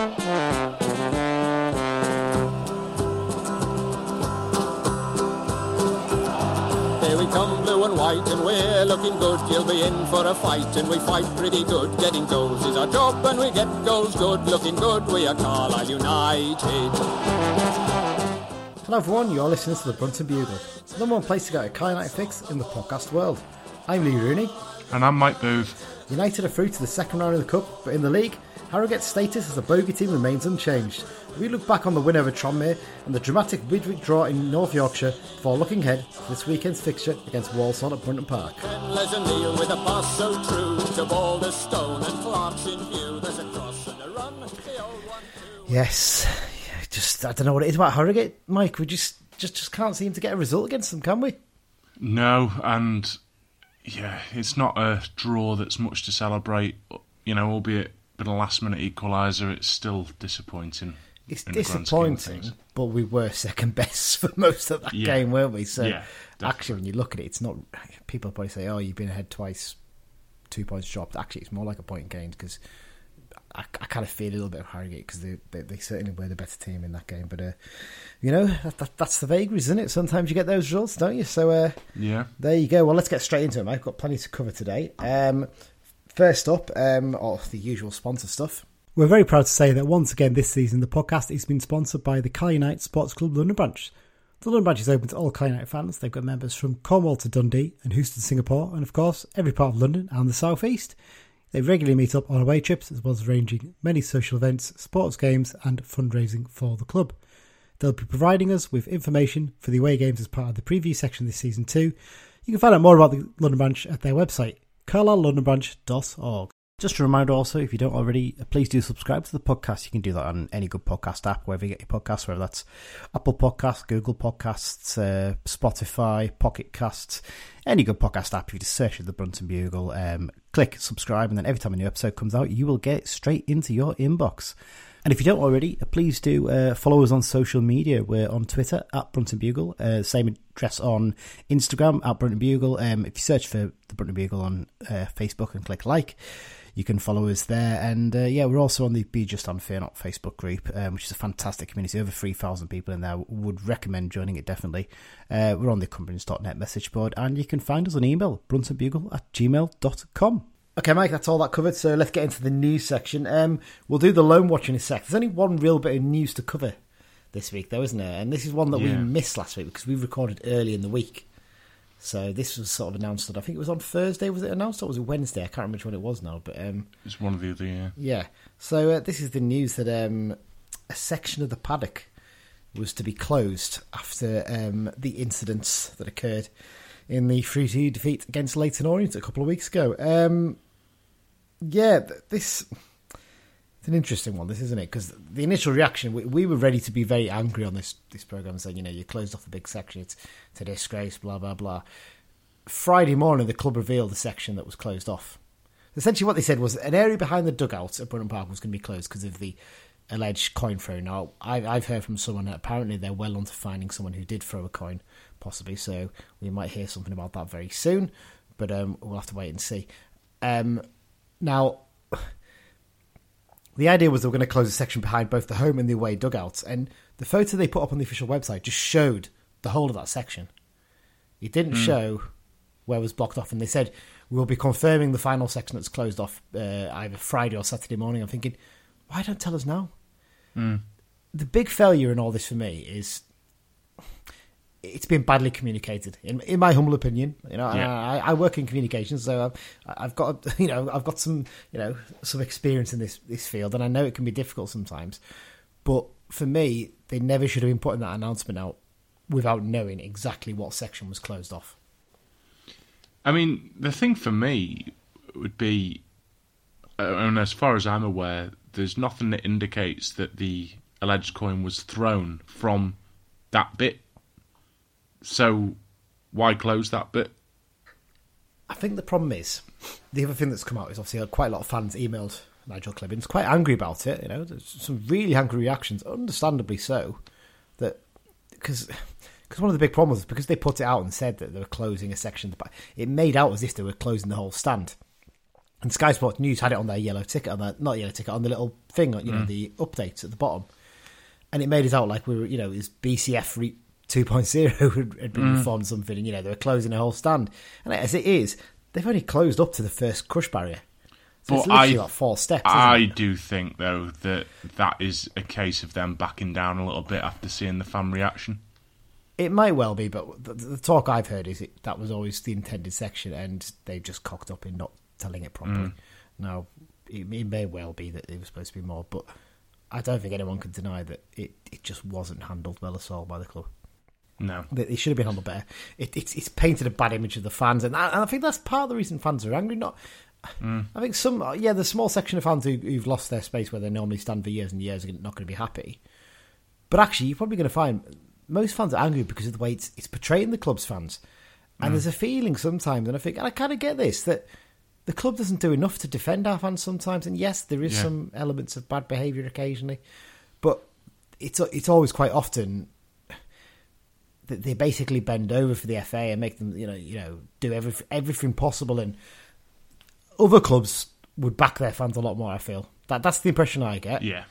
Here we come, blue and white, and we're looking good. You'll be in for a fight, and we fight pretty good. Getting goals is our job, and we get goals good. Looking good, we are Carlisle United. Hello everyone, you're listening to the Brunton Bugle, the number one place to get a Car United fix in the podcast world. I'm Lee Rooney. And I'm Mike Booth. United are through to the second round of the Cup, but in the league, Harrogate's status as a bogey team remains unchanged. We look back on the win over Tranmere and the dramatic midweek draw in North Yorkshire before looking ahead to this weekend's fixture against Walsall at Brunton Park. And Les O'Neill with a pass so true to Balderstone and Clark's in view. There's a cross and a run. The old one too. Yes, just I don't know what it is about Harrogate, Mike. We just just just can't seem to get a result against them, can we? No, and yeah, it's not a draw that's much to celebrate. You know, albeit been a last minute equaliser, it's still disappointing. It's in the grand scheme of disappointing, but we were second best for most of that Yeah. game, weren't we? So Yeah, actually, when you look at it, it's not. People probably say, "Oh, you've been ahead twice, two points dropped." Actually, it's more like a point gained because I, I kind of feel a little bit of Harrogate because they, they they certainly were the better team in that game. But uh, you know, that, that, that's the vagaries, isn't it? Sometimes you get those results, don't you? So uh, Yeah. there you go. Well, let's get straight into it. I've got plenty to cover today. Um, first up, um, oh, the usual sponsor stuff. We're very proud to say that once again this season the podcast has been sponsored by the Cal United Sports Club London branch. The London branch is open to all Cal United fans. They've got members from Cornwall to Dundee and Houston, Singapore, and of course every part of London and the South East. They regularly meet up on away trips as well as arranging many social events, sports games, and fundraising for the club. They'll be providing us with information for the away games as part of the preview section this season too. You can find out more about the London branch at their website, carlisle.londonbranch.org. Just a reminder also, if you don't already, uh, please do subscribe to the podcast. You can do that on any good podcast app, wherever you get your podcasts, whether that's Apple Podcasts, Google Podcasts, uh, Spotify, Pocket Casts, any good podcast app. You just search for the Brunton Bugle, um, click subscribe, and then every time a new episode comes out, you will get straight into your inbox. And if you don't already, uh, please do uh, follow us on social media. We're on Twitter at Brunton Bugle. Uh, same address on Instagram at Brunton Bugle. Um, if you search for the Brunton Bugle on uh, Facebook and click like, you can follow us there. And uh, yeah, we're also on the Be Just and Fear Not Facebook group, um, which is a fantastic community. Over 3,000 people in there. Would recommend joining it definitely. Uh, we're on the cumbrians.net message board. And you can find us on email, bruntonbugle at gmail.com. Okay, Mike, that's all that covered. So let's get into the news section. Um, we'll do the loan watch in a sec. There's only one real bit of news to cover this week, though, isn't there? And this is one that we missed last week because we recorded early in the week. So this was sort of announced. I think it was on Thursday. Was it announced or was it Wednesday? I can't remember which one it was now. But um, It's one of the other, yeah. yeah. So uh, this is the news that um, a section of the paddock was to be closed after um, the incidents that occurred in the 3 2 defeat against Leyton Orient a couple of weeks ago. Um, yeah, this. It's an interesting one, this isn't it? Because the initial reaction, we, we were ready to be very angry on this this program, saying, you know, you closed off a big section, it's, it's a disgrace, blah blah blah. Friday morning, the club revealed the section that was closed off. Essentially, what they said was an area behind the dugout at Brunton Park was going to be closed because of the alleged coin throw. Now, I, I've heard from someone that apparently they're well onto finding someone who did throw a coin, possibly. So we might hear something about that very soon, but um, we'll have to wait and see. Um, now, the idea was they were going to close a section behind both the home and the away dugouts, and the photo they put up on the official website just showed the whole of that section. It didn't show where it was blocked off, and they said we will be confirming the final section that's closed off uh, either Friday or Saturday morning. I'm thinking, why don't tell us now? The big failure in all this for me is it's been badly communicated. In, in my humble opinion, you know, Yeah. I, I work in communications, so I've, I've got you know I've got some you know some experience in this this field, and I know it can be difficult sometimes. But for me, they never should have been putting that announcement out without knowing exactly what section was closed off. I mean, the thing for me would be, uh, and as far as I'm aware, there's nothing that indicates that the alleged coin was thrown from that bit. So, why close that bit? I think the problem is the other thing that's come out is obviously quite a lot of fans emailed Nigel Clibbens quite angry about it. You know, there's some really angry reactions, understandably so. That because because one of the big problems is because they put it out and said that they were closing a section, of the back, it made out as if they were closing the whole stand. And Sky Sports News had it on their yellow ticket, on their not yellow ticket, on the little thing, you know, mm. the updates at the bottom, and it made it out like we were, you know, is BCF re- 2.0 had, had been mm. reformed something, and you know they were closing the whole stand. And as it is, they've only closed up to the first crush barrier. So it's But literally I- like four steps. I it? do think though that that is a case of them backing down a little bit after seeing the fan reaction. It might well be, but the, the talk I've heard is it that was always the intended section, and they've just cocked up in not telling it properly. Mm. Now, it, it may well be that it was supposed to be more, but I don't think anyone can deny that it, it just wasn't handled well at all by the club. No, That it should have been handled better. It, it's it's painted a bad image of the fans, and I, and I think that's part of the reason fans are angry. Not, mm. I think some yeah, the small section of fans who, who've lost their space where they normally stand for years and years are not going to be happy. But actually, you're probably going to find most fans are angry because of the way it's, it's portraying the club's fans. And mm. there's a feeling sometimes, and I think, and I kind of get this, that the club doesn't do enough to defend our fans sometimes. And yes, there is Yeah. some elements of bad behaviour occasionally, but it's it's always quite often they basically bend over for the FA and make them, you know, you know, do every, everything possible. And other clubs would back their fans a lot more. I feel that that's the impression I get. yeah,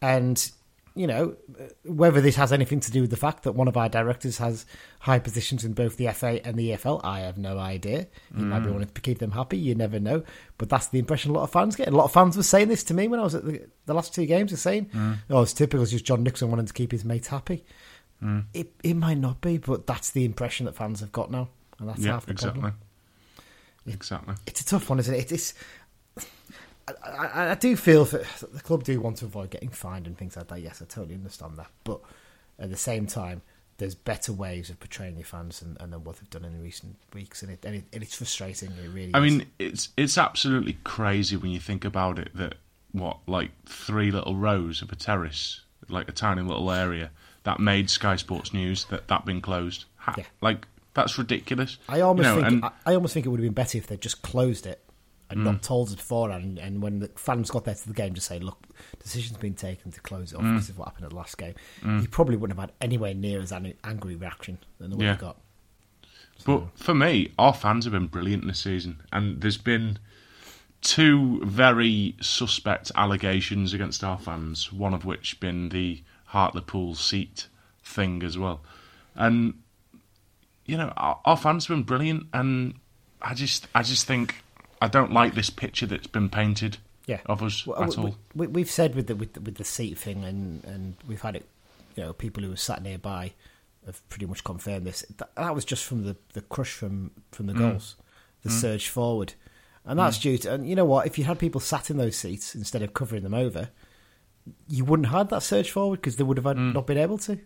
And you know, whether this has anything to do with the fact that one of our directors has high positions in both the FA and the EFL, I have no idea. He might be mm. wanting to keep them happy. You never know. But that's the impression a lot of fans get. A lot of fans were saying this to me when I was at the, the last two games. Were saying, mm. "Oh, it's typical. It's just John Nixon wanting to keep his mates happy." Mm. It it might not be, but that's the impression that fans have got now, and that's yeah, half the exactly, problem. exactly. It's a tough one, isn't it? It's. I, I, I do feel that the club do want to avoid getting fined and things like that. Yes, I totally understand that, but at the same time, there's better ways of portraying your fans than, and than what they've done in the recent weeks, and it and, it, and it's frustrating. It really. I is. mean, it's it's absolutely crazy when you think about it. That what like three little rows of a terrace, like a tiny little area, that made Sky Sports News that that been closed. Ha- Yeah. Like that's ridiculous. I almost You know, think and- I, I almost think it would have been better if they'd just closed it and Mm. not told us beforehand. And, and when the fans got there to the game, just say, "Look, decision's been taken to close it off Mm. because of what happened at the last game." You probably wouldn't have had anywhere near as an angry reaction than the one Yeah. you got. But for me, our fans have been brilliant this season, and there's been two very suspect allegations against our fans. One of which been the Hartlepool seat thing as well, and you know our, our fans have been brilliant, and I just I just think I don't like this picture that's been painted Yeah. of us Well, at we, all. We, we've said with the with the, with the seat thing, and, and we've had it. You know, people who were sat nearby have pretty much confirmed this. That, that was just from the, the crush from from the Mm. goals, the surge forward, and that's due to. And you know what? If you had people sat in those seats instead of covering them over, you wouldn't have had that surge forward because they would have had, Mm. not been able to.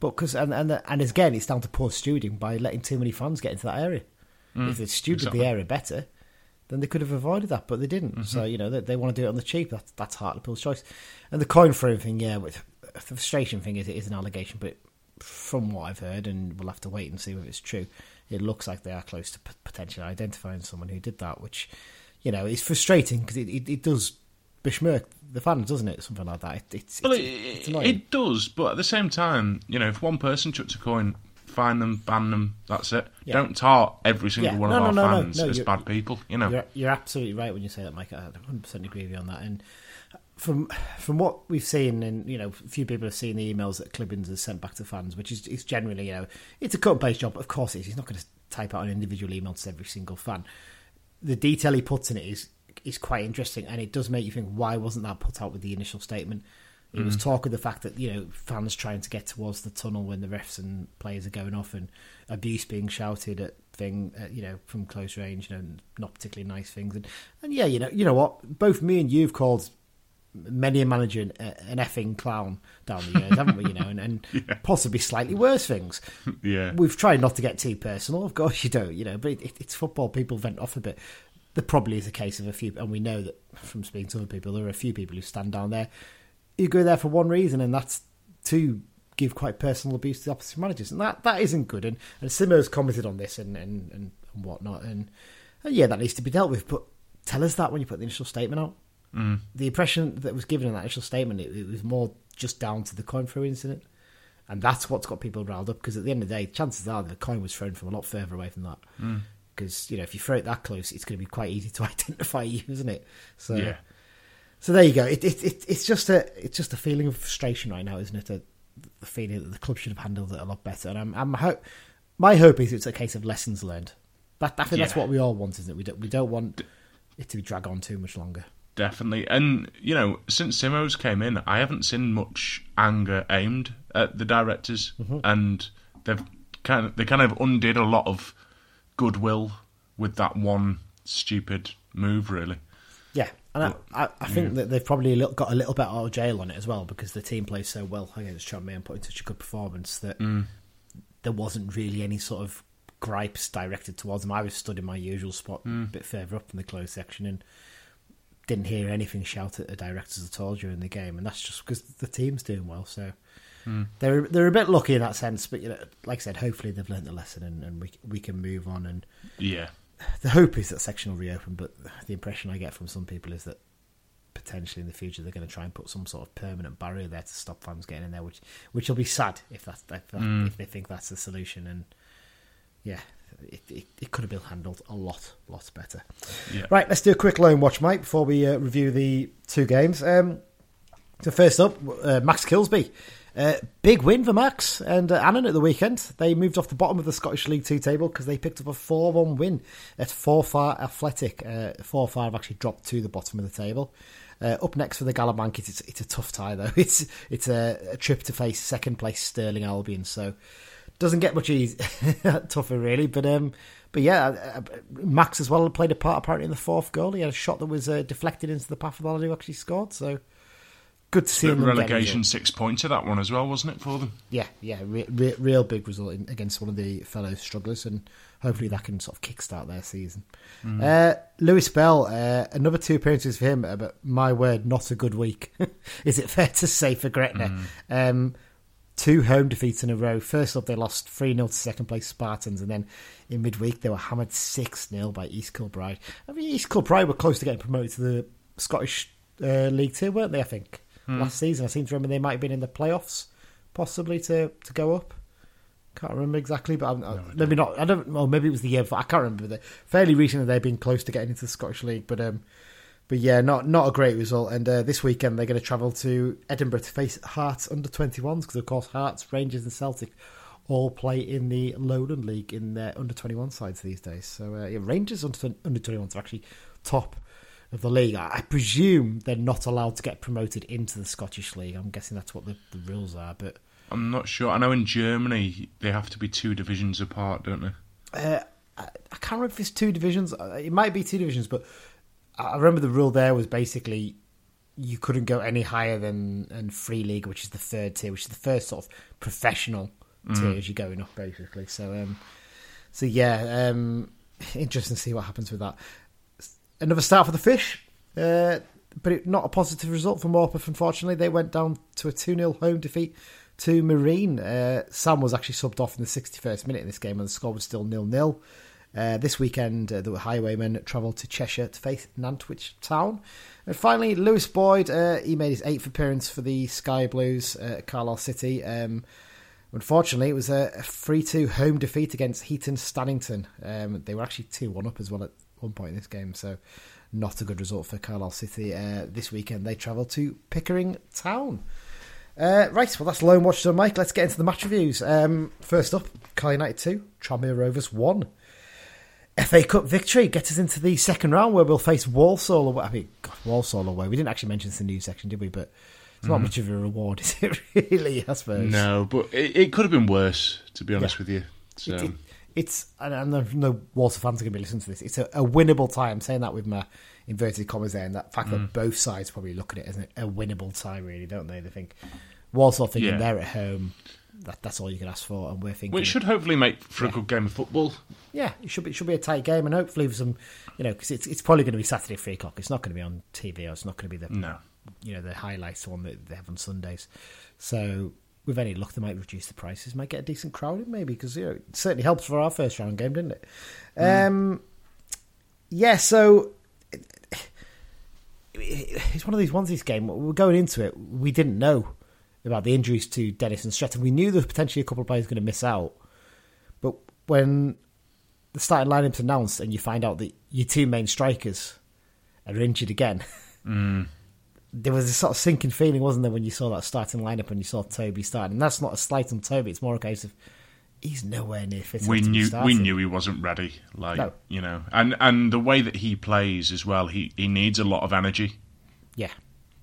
But because and and and again, it's down to poor stewarding by letting too many fans get into that area. if they'd stewarded Mm. exactly. Mm-hmm. the area better, then they could have avoided that, but they didn't. So you know they, they want to do it on the cheap. That's that's Hartlepool's choice. And the coin throwing thing, yeah, with, the frustration thing is it is an allegation, but from what I've heard, and we'll have to wait and see if it's true. It looks like they are close to p- potentially identifying someone who did that, which you know is frustrating because it, it, it does besmirk the fans, doesn't it? Something like that. It, it's, Well, it, it's it, does, but at the same time, you know, if one person chucks a coin, find them, ban them, that's it. Yeah. Don't tar every single Yeah. one No, of no, our no, fans as bad people, you know. You're, you're absolutely right when you say that, Mike. I 100% agree with you on that. And from from what we've seen, and you know, a few people have seen the emails that Clibbens has sent back to fans, which is, is generally, you know, it's a cut and paste job. Of course, it is. He's not going to type out an individual email to every single fan. The detail he puts in it is is quite interesting, and it does make you think, why wasn't that put out with the initial statement? It was talk of the fact that you know fans trying to get towards the tunnel when the refs and players are going off, and abuse being shouted at thing, uh, you know, from close range, you know, not particularly nice things, and and yeah, you know, you know what, both me and you've called many a manager an, an effing clown down the years, haven't we? You know, and, and possibly slightly worse things. Yeah. We've tried not to get too personal. Of course, you don't. You know, but it, it's football. People vent off a bit. There probably is a case of a few, and we know that from speaking to other people, there are a few people who stand down there You go there for one reason, and that's to give quite personal abuse to the opposite managers, and that that isn't good. And and Simo's commented on this and and, and, and whatnot, and, and yeah, that needs to be dealt with. But tell us that when you put the initial statement out. Mm. The impression that was given in that initial statement, it, it was more just down to the coin throw incident. And that's what's got people riled up because at the end of the day, chances are the coin was thrown from a lot further away than that. Because you know if you throw it that close, it's going to be quite easy to identify you, isn't it? So Yeah. so there you go. It, it, it, it's just a it's just a feeling of frustration right now, isn't it? A, the feeling that the club should have handled it a lot better. And I'm, I'm ho- my hope is it's a case of lessons learned. But I think that's what we all want, isn't it? We don't we don't want it to drag on too much longer. Definitely. And, you know, since Simos came in, I haven't seen much anger aimed at the directors. Mm-hmm. And they've kind of, they kind of undid a lot of goodwill with that one stupid move, really. Yeah, and I, I, I think that they've probably got a little bit out of jail on it as well because the team plays so well against Tranmere and put in such a good performance that mm. there wasn't really any sort of gripes directed towards them. I was stood in my usual spot mm. a bit further up in the closed section and didn't hear anything shouted at the directors at all during the game, and that's just because the team's doing well. So they're they're a bit lucky in that sense, but you know, like I said, hopefully they've learned the lesson and, and we we can move on and Yeah. the hope is that section will reopen, but the impression I get from some people is that potentially in the future they're going to try and put some sort of permanent barrier there to stop fans getting in there, which which will be sad if that's if, that, if they think that's the solution. And yeah, it, it, it could have been handled a lot lot better. Yeah. Right, let's do a quick loan watch, Mike, before we uh, review the two games. Um, so first up, uh, Max Kilsby. Uh, big win for Max and uh, Annan at the weekend. They moved off the bottom of the Scottish League Two table because they picked up a 4 1 win at Forfar Athletic. Uh, Forfar have actually dropped to the bottom of the table. Uh, up next for the Gallagher it's, it's a tough tie though. It's it's a, a trip to face second place Stirling Albion, so doesn't get much easy, tougher really. But um, but yeah, uh, Max as well played a part apparently in the fourth goal. He had a shot that was deflected into the path of the who actually scored. So good to see The him. get a relegation six points to that one as well, wasn't it, for them? Yeah, yeah, re- re- real big result in, against one of the fellow strugglers, and hopefully that can sort of kickstart their season. Uh, Lewis Bell, uh, another two appearances for him, uh, but my word, not a good week. Is it fair to say for Gretna? Um, two home defeats in a row. First up, they lost 3 0 to second place Spartans, and then in midweek, they were hammered 6 0 by East Kilbride. I mean, East Kilbride were close to getting promoted to the Scottish uh, League Two, weren't they? I think last season. I seem to remember they might have been in the playoffs, possibly to, to go up. Can't remember exactly, but I'm, I- maybe not. I don't. Well, maybe it was the year before. I can't remember. The, fairly recently, they've been close to getting into the Scottish League, but um, but yeah, not not a great result. And uh, this weekend they're going to travel to Edinburgh to face Hearts under 21s because of course Hearts, Rangers, and Celtic all play in the Lowland League in their under 21 sides these days. So uh, yeah, Rangers under under 21s are actually top of the league. I, I presume they're not allowed to get promoted into the Scottish League. I'm guessing that's what the, the rules are, but. I'm not sure. I know in Germany they have to be two divisions apart, don't they? Uh, I, I can't remember if it's two divisions. Uh, It might be two divisions, but I remember the rule there was basically you couldn't go any higher than than free league, which is the third tier, which is the first sort of professional tier as you're going up, basically. So, um, so yeah, um, interesting to see what happens with that. Another start for the fish, uh, but it, not a positive result for Morpeth. Unfortunately, they went down to a two 0 home defeat to Marine. Uh, Sam was actually subbed off in the 61st minute in this game, and the score was still nil nil. Uh, this weekend, uh, the Highwaymen travelled to Cheshire to face Nantwich Town. And finally, Lewis Boyd, uh, he made his eighth appearance for the Sky Blues at Carlisle City. Um, unfortunately, it was a 3 2 home defeat against Heaton Stannington. Um, they were actually 2 1 up as well at one point in this game, so not a good result for Carlisle City. Uh, this weekend, they travel to Pickering Town. Uh, right, well, that's Loan Watch done, Mike. Let's get into the match reviews. Um, first up, Carl United 2, Tranmere Rovers 1. FA Cup victory gets us into the second round where we'll face Walsall away. I mean, God, Walsall away. We didn't actually mention this in the news section, did we? But it's not much of a reward, is it, really? I suppose. No, but it, it could have been worse, to be honest with you. So It- it- it's, and I know no Walsall fans are going to be listening to this. It's a, a winnable tie. I'm saying that with my inverted commas there, and that fact that mm. both sides probably look at it as a, a winnable tie, really, don't they? They think Walsall thinking Yeah. they're at home. That, that's all you can ask for, and we're thinking which should hopefully make for a good game of football. yeah, it should be it should be a tight game, and hopefully with some, you know, because it's it's probably going to be Saturday three o'clock. It's not going to be on TV, or it's not going to be the No. you know the highlights one that they have on Sundays. So with any luck, they might reduce the prices, might get a decent crowd in maybe because you know it certainly helps for our first round game, didn't it? Um, yeah, so. it- It's one of these ones. This game, we're going into it. We didn't know about the injuries to Dennis and Stretton. We knew there was potentially a couple of players going to miss out, but when the the starting lineup's announced and you find out that your two main strikers are injured again. Mm. There was a sort of sinking feeling, wasn't there, when you saw that starting lineup and you saw Toby starting? And that's not a slight on Toby; it's more a case of he's nowhere near fit. we enough to be knew we knew he wasn't ready. Like No. you know, and and the way that he plays as well, he he needs a lot of energy. Yeah,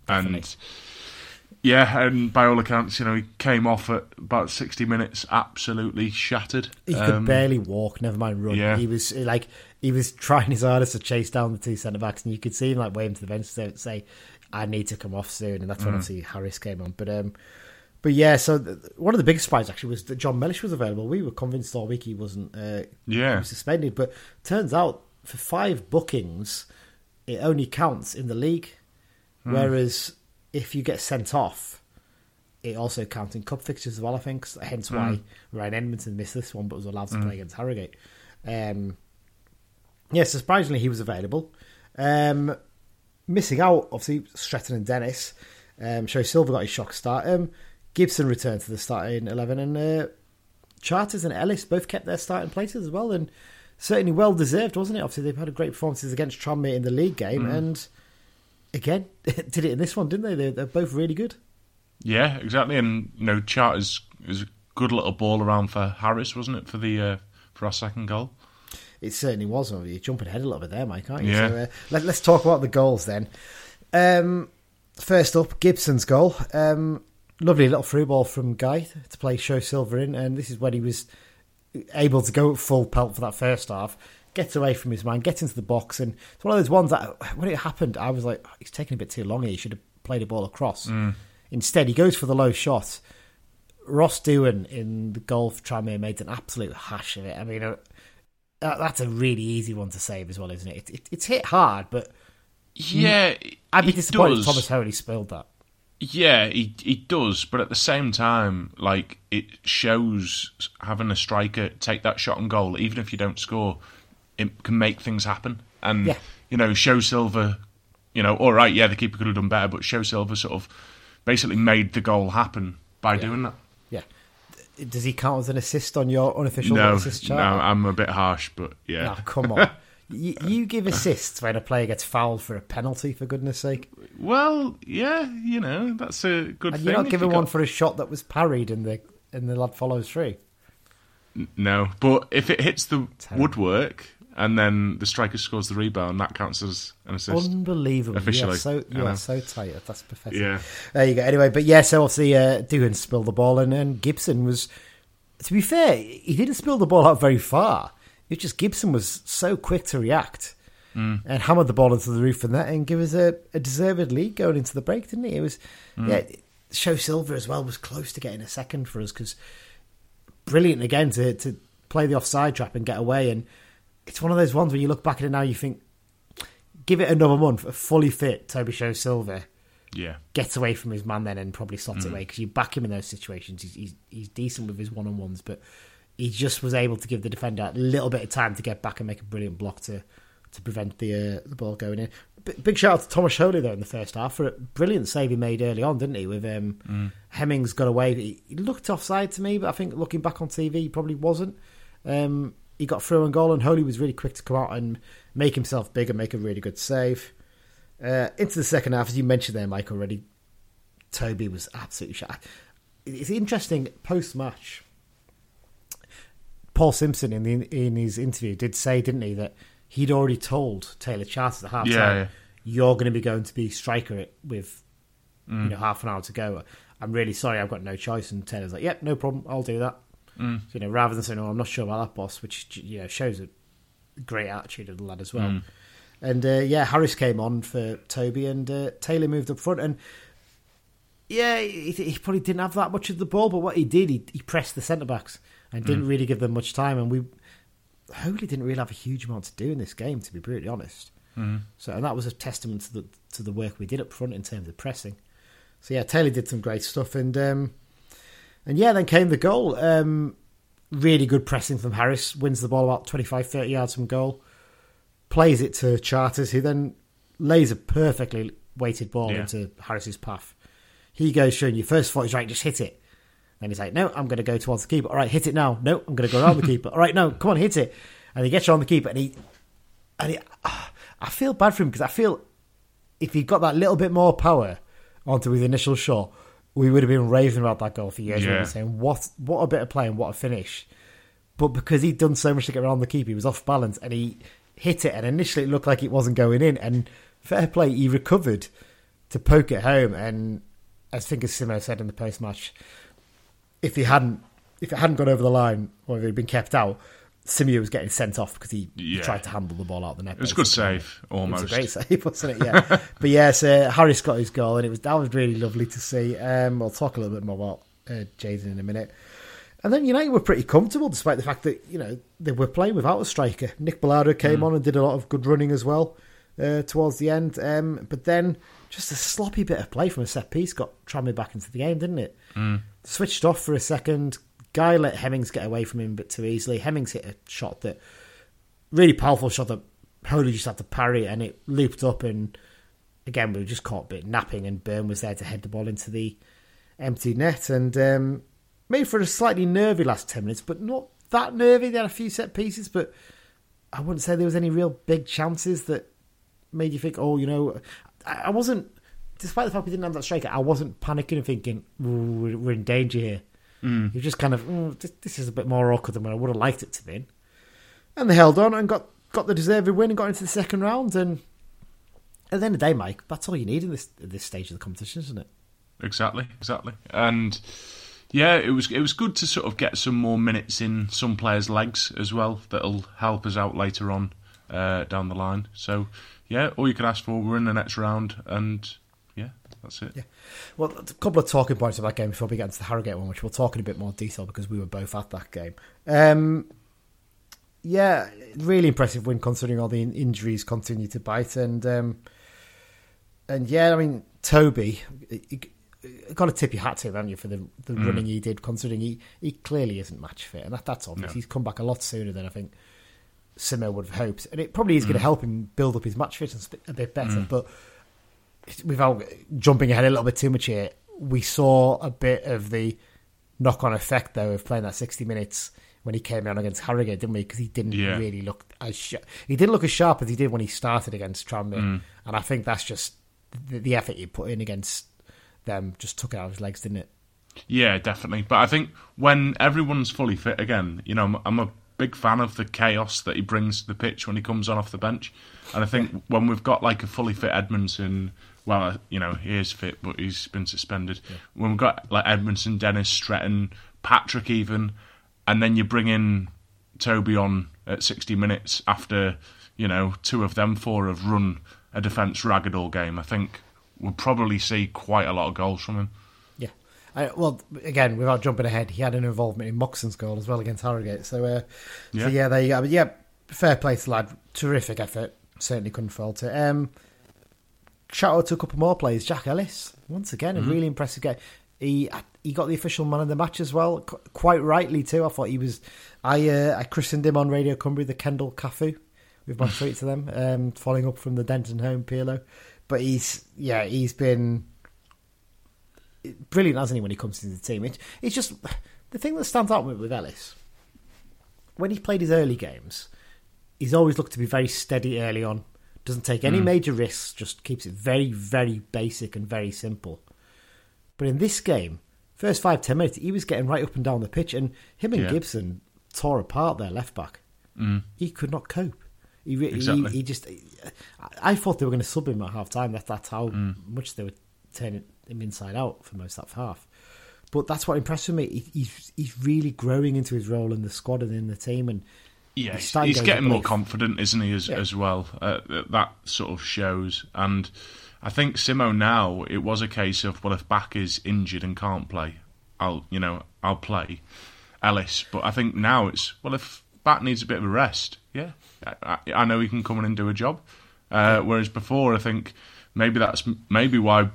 And yeah, and by all accounts, you know, he came off at about sixty minutes, absolutely shattered. he could Um, barely walk. Never mind run. yeah. He was like he was trying his hardest to chase down the two centre backs, and you could see him like waving to the bench to say, "I need to come off soon." And that's Mm. when obviously Harris came on. But um, but yeah. So th- one of the biggest surprises actually was that Jon Mellish was available. We were convinced all week he wasn't. Uh, Yeah, was suspended, but turns out for five bookings, it only counts in the league. Hmm. Whereas if you get sent off, it also counts in cup fixtures as well. I think So hence why Ryan Edmondson missed this one, but was allowed to play against Harrogate. Um, yeah, surprisingly he was available. Um, missing out, obviously Stretton and Dennis. Um, Sho-Silva got his shock start. Um, Gibson returned to the starting eleven, and uh, Charters and Ellis both kept their starting places as well, and certainly well deserved, wasn't it? Obviously, they've had a great performances against Tranmere in the league game, and again did it in this one, didn't they? They're, they're both really good. yeah, exactly. And you know, Charters is a good little ball around for Harris, wasn't it, for the uh, for our second goal? It certainly was. Oh, You're jumping ahead a little bit there, Mike, aren't you? Yeah. So, uh, let, let's talk about the goals then. Um, first up, Gibson's goal. Um, lovely little through ball from Guy to play Sho-Silva in, and this is when he was able to go full pelt for that first half. Gets away from his man, gets into the box, and it's one of those ones that when it happened, I was like, "Oh, he's taking a bit too long here. He should have played a ball across. Instead, he goes for the low shot. Ross Doohan in the goal for Tranmere made an absolute hash of it. I mean, uh, that, that's a really easy one to save as well, isn't it? it, it it's hit hard, but Yeah, I'd be disappointed does. if Thomas Holy spilled that. Yeah, he he does, but at the same time, like it shows having a striker take that shot and goal, even if you don't score, it can make things happen. And Yeah. you know, Sho-Silva, you know, all right, yeah, the keeper could have done better, but Sho-Silva sort of basically made the goal happen by doing that. Does he count as an assist on your unofficial No, assist no. I'm a bit harsh, but yeah. Oh, come on. you, you give assists when a player gets fouled for a penalty, for goodness sake. Well, yeah, you know, that's a good And thing. you're not giving you one got- for a shot that was parried and the and the lad follows through. No, but if it hits the Terrible. woodwork and then the striker scores the rebound, And that counts as an assist. Unbelievable. You Officially, are so, you are so tight. That's pathetic. Yeah. There you go. Anyway, but yeah, so obviously uh, Doohan spilled the ball, and, and Gibson was, to be fair, he didn't spill the ball out very far. It's just Gibson was so quick to react Mm. and hammered the ball into the roof and that, and give us a, a deserved lead going into the break, didn't he? It was, Mm. yeah, Sho-Silva as well was close to getting a second for us because brilliant again to to play the offside trap and get away. And it's one of those ones where you look back at it now, you think, give it another month, a fully fit Toby Sho-Silva Yeah. gets away from his man then and probably slots Mm. it away because you back him in those situations. He's, he's he's decent with his one on ones, but he just was able to give the defender a little bit of time to get back and make a brilliant block to to prevent the uh, the ball going in. B- big shout out to Thomas Holy though in the first half for a brilliant save he made early on, didn't he? With um, Hemmings got away. He, he looked offside to me, but I think looking back on TV, he probably wasn't. Um, he got through and goal, and Holy was really quick to come out and make himself big and make a really good save. Uh, into the second half, as you mentioned there, Mike, already, Toby was absolutely shot. It's interesting post match. Paul Simpson in the in his interview did say, didn't he, that he'd already told Taylor Charters at the half time, Yeah, yeah. you're going to be going to be striker with Mm. you know half an hour to go. I'm really sorry, I've got no choice. And Taylor's like, yep, no problem, I'll do that. Mm. You know, rather than saying, "Oh, I'm not sure about that, boss," which you know shows a great attitude of the lad as well. Mm. And uh, yeah, Harris came on for Toby, and uh, Taylor moved up front. And yeah, he, he probably didn't have that much of the ball, but what he did, he, he pressed the centre backs and didn't really give them much time. And we Holy didn't really have a huge amount to do in this game, to be brutally honest. Mhm. So, and that was a testament to the to the work we did up front in terms of pressing. So yeah, Taylor did some great stuff, and um, and yeah, then came the goal. Um, really good pressing from Harris, wins the ball about 25, 30 yards from goal, plays it to Charters, who then lays a perfectly weighted ball Yeah. into Harris's path. He goes, showing you first thought he's right, just hit it. Then he's like, no, I'm going to go towards the keeper. All right, hit it now. No, I'm going to go around the keeper. All right, no, come on, hit it. and he gets on the keeper, and he and he, I feel bad for him because I feel if he got that little bit more power onto his initial shot, we would have been raving about that goal for years. Yeah. We saying what what a bit of play and what a finish. But because he'd done so much to get around the keeper, he was off balance and he hit it. And initially, it looked like it wasn't going in. And fair play, he recovered to poke it home. And I think, as Simo said in the post match, if he hadn't if it hadn't gone over the line or if it had been kept out, Simeo was getting sent off because he yeah. tried to handle the ball out the net. It was a good save, almost. It was a great save, wasn't it? Yeah. but yes, uh, Harry got his goal, and it was that was really lovely to see. Um, we'll talk a little bit more about uh, Jayden in a minute. And then United were pretty comfortable, despite the fact that you know they were playing without a striker. Nick Balado came mm. on and did a lot of good running as well uh, towards the end. Um, but then just a sloppy bit of play from a set piece got Tranmere back into the game, didn't it? Mm. Switched off for a second, Guy let Hemmings get away from him a bit too easily. Hemmings hit a shot that really powerful shot that Holy just had to parry and it looped up and again we were just caught a bit napping and Byrne was there to head the ball into the empty net and um, made for a slightly nervy last ten minutes, but not that nervy. They had a few set pieces, but I wouldn't say there was any real big chances that made you think, oh, you know, I wasn't. Despite the fact we didn't have that striker, I wasn't panicking and thinking we're in danger here. Mm. You just kind of, mm, this, this, is a bit more awkward than what I would have liked it to be. And they held on and got, got the deserved win and got into the second round. And at the end of the day, Mike, that's all you need in this this stage of the competition, isn't it? Exactly, exactly. And yeah, it was it was good to sort of get some more minutes in some players' legs as well. That'll help us out later on uh, down the line. So yeah, all you can ask for, we're in the next round, and that's it. Yeah. Well, a couple of talking points of that game before we get into the Harrogate one, which we'll talk in a bit more detail because we were both at that game. Um, yeah, really impressive win considering all the injuries continue to bite, and um, and yeah, I mean Toby, got to tip your hat to him, haven't you, for the the mm. running he did, considering he, he clearly isn't match fit, and that, that's obvious. No. He's come back a lot sooner than I think Simo would have hoped, and it probably is mm. going to help him build up his match fitness a bit better, mm. but without jumping ahead a little bit too much here, we saw a bit of the knock on effect though of playing that sixty minutes when he came out against Harrogate, didn't we? Because he didn't yeah. really look as sh- he didn't look as sharp as he did when he started against Tranmere, mm. and I think that's just the, the, effort he put in against them just took it out of his legs, didn't it? Yeah, definitely. But I think when everyone's fully fit again, you know, I'm, I'm a big fan of the chaos that he brings to the pitch when he comes on off the bench, and I think when we've got like a fully fit Edmondson well, you know, he is fit, but he's been suspended. Yeah. When we've got like Edmondson, Dennis, Stretton, Patrick, even, and then you bring in Toby on at 60 minutes after, you know, two of them four have run a defence ragged all game, I think we'll probably see quite a lot of goals from him. Yeah. I, well, again, without jumping ahead, he had an involvement in Moxon's goal as well against Harrogate. So, uh, yeah. so yeah, there you go. But yeah, fair play to lad. Terrific effort. Certainly couldn't fault it. Um, shout out to a couple more players. Jack Ellis, once again, mm-hmm. a really impressive game. He he got the official man of the match as well, quite rightly too. I thought he was. I uh, I christened him on Radio Cumbria the Kendal Cafu with my tweet to them, um, following up from the Denton Holme Pirlo. But he's yeah, he's been brilliant, hasn't he? When he comes into the team, it, it's just the thing that stands out with, with Ellis when he played his early games. He's always looked to be very steady early on doesn't take any mm. major risks, just keeps it very, very basic and very simple. But in this game, first five, ten minutes, he was getting right up and down the pitch, and him and yeah. Gibson tore apart their left back. Mm. He could not cope. He, exactly. he, he just. I thought they were going to sub him at half time. That, that's how mm. much they were turning him inside out for most of that half. But that's what impressed me. He, he's he's really growing into his role in the squad and in the team, and yeah, he's, he's getting more confident, isn't he? As yeah. as well, uh, that sort of shows. And I think Simo now it was a case of well, if back is injured and can't play, I'll you know I'll play Ellis. But I think now it's well, if back needs a bit of a rest, yeah, I, I know he can come in and do a job. Uh, whereas before, I think maybe that's maybe why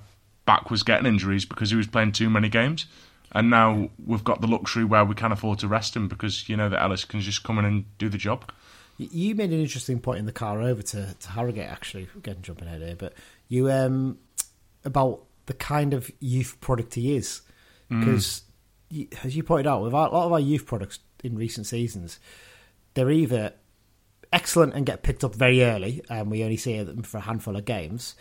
back was getting injuries because he was playing too many games and now we've got the luxury where we can afford to rest him because you know that Ellis can just come in and do the job. You made an interesting point in the car over to, to Harrogate, actually. Again, jumping ahead here, but you um about the kind of youth product he is, because mm. as you pointed out, with a lot of our youth products in recent seasons, they're either excellent and get picked up very early, and we only see them for a handful of games,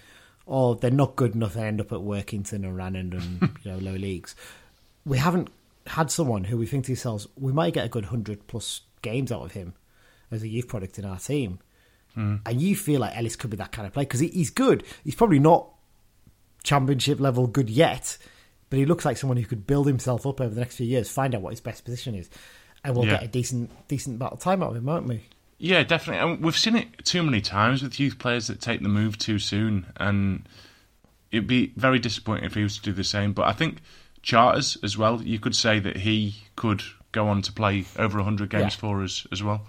or they're not good enough and end up at Workington and Rannon and you know low leagues. We haven't had someone who we think to ourselves we might get a good hundred plus games out of him as a youth product in our team, mm. and you feel like Ellis could be that kind of player because he, he's good. He's probably not championship level good yet, but he looks like someone who could build himself up over the next few years, find out what his best position is, and we'll yeah. get a decent decent battle time out of him, won't we? Yeah, definitely. And we've seen it too many times with youth players that take the move too soon, and it'd be very disappointing if he was to do the same. But I think Charters as well. You could say that he could go on to play over hundred games yeah. for us as well.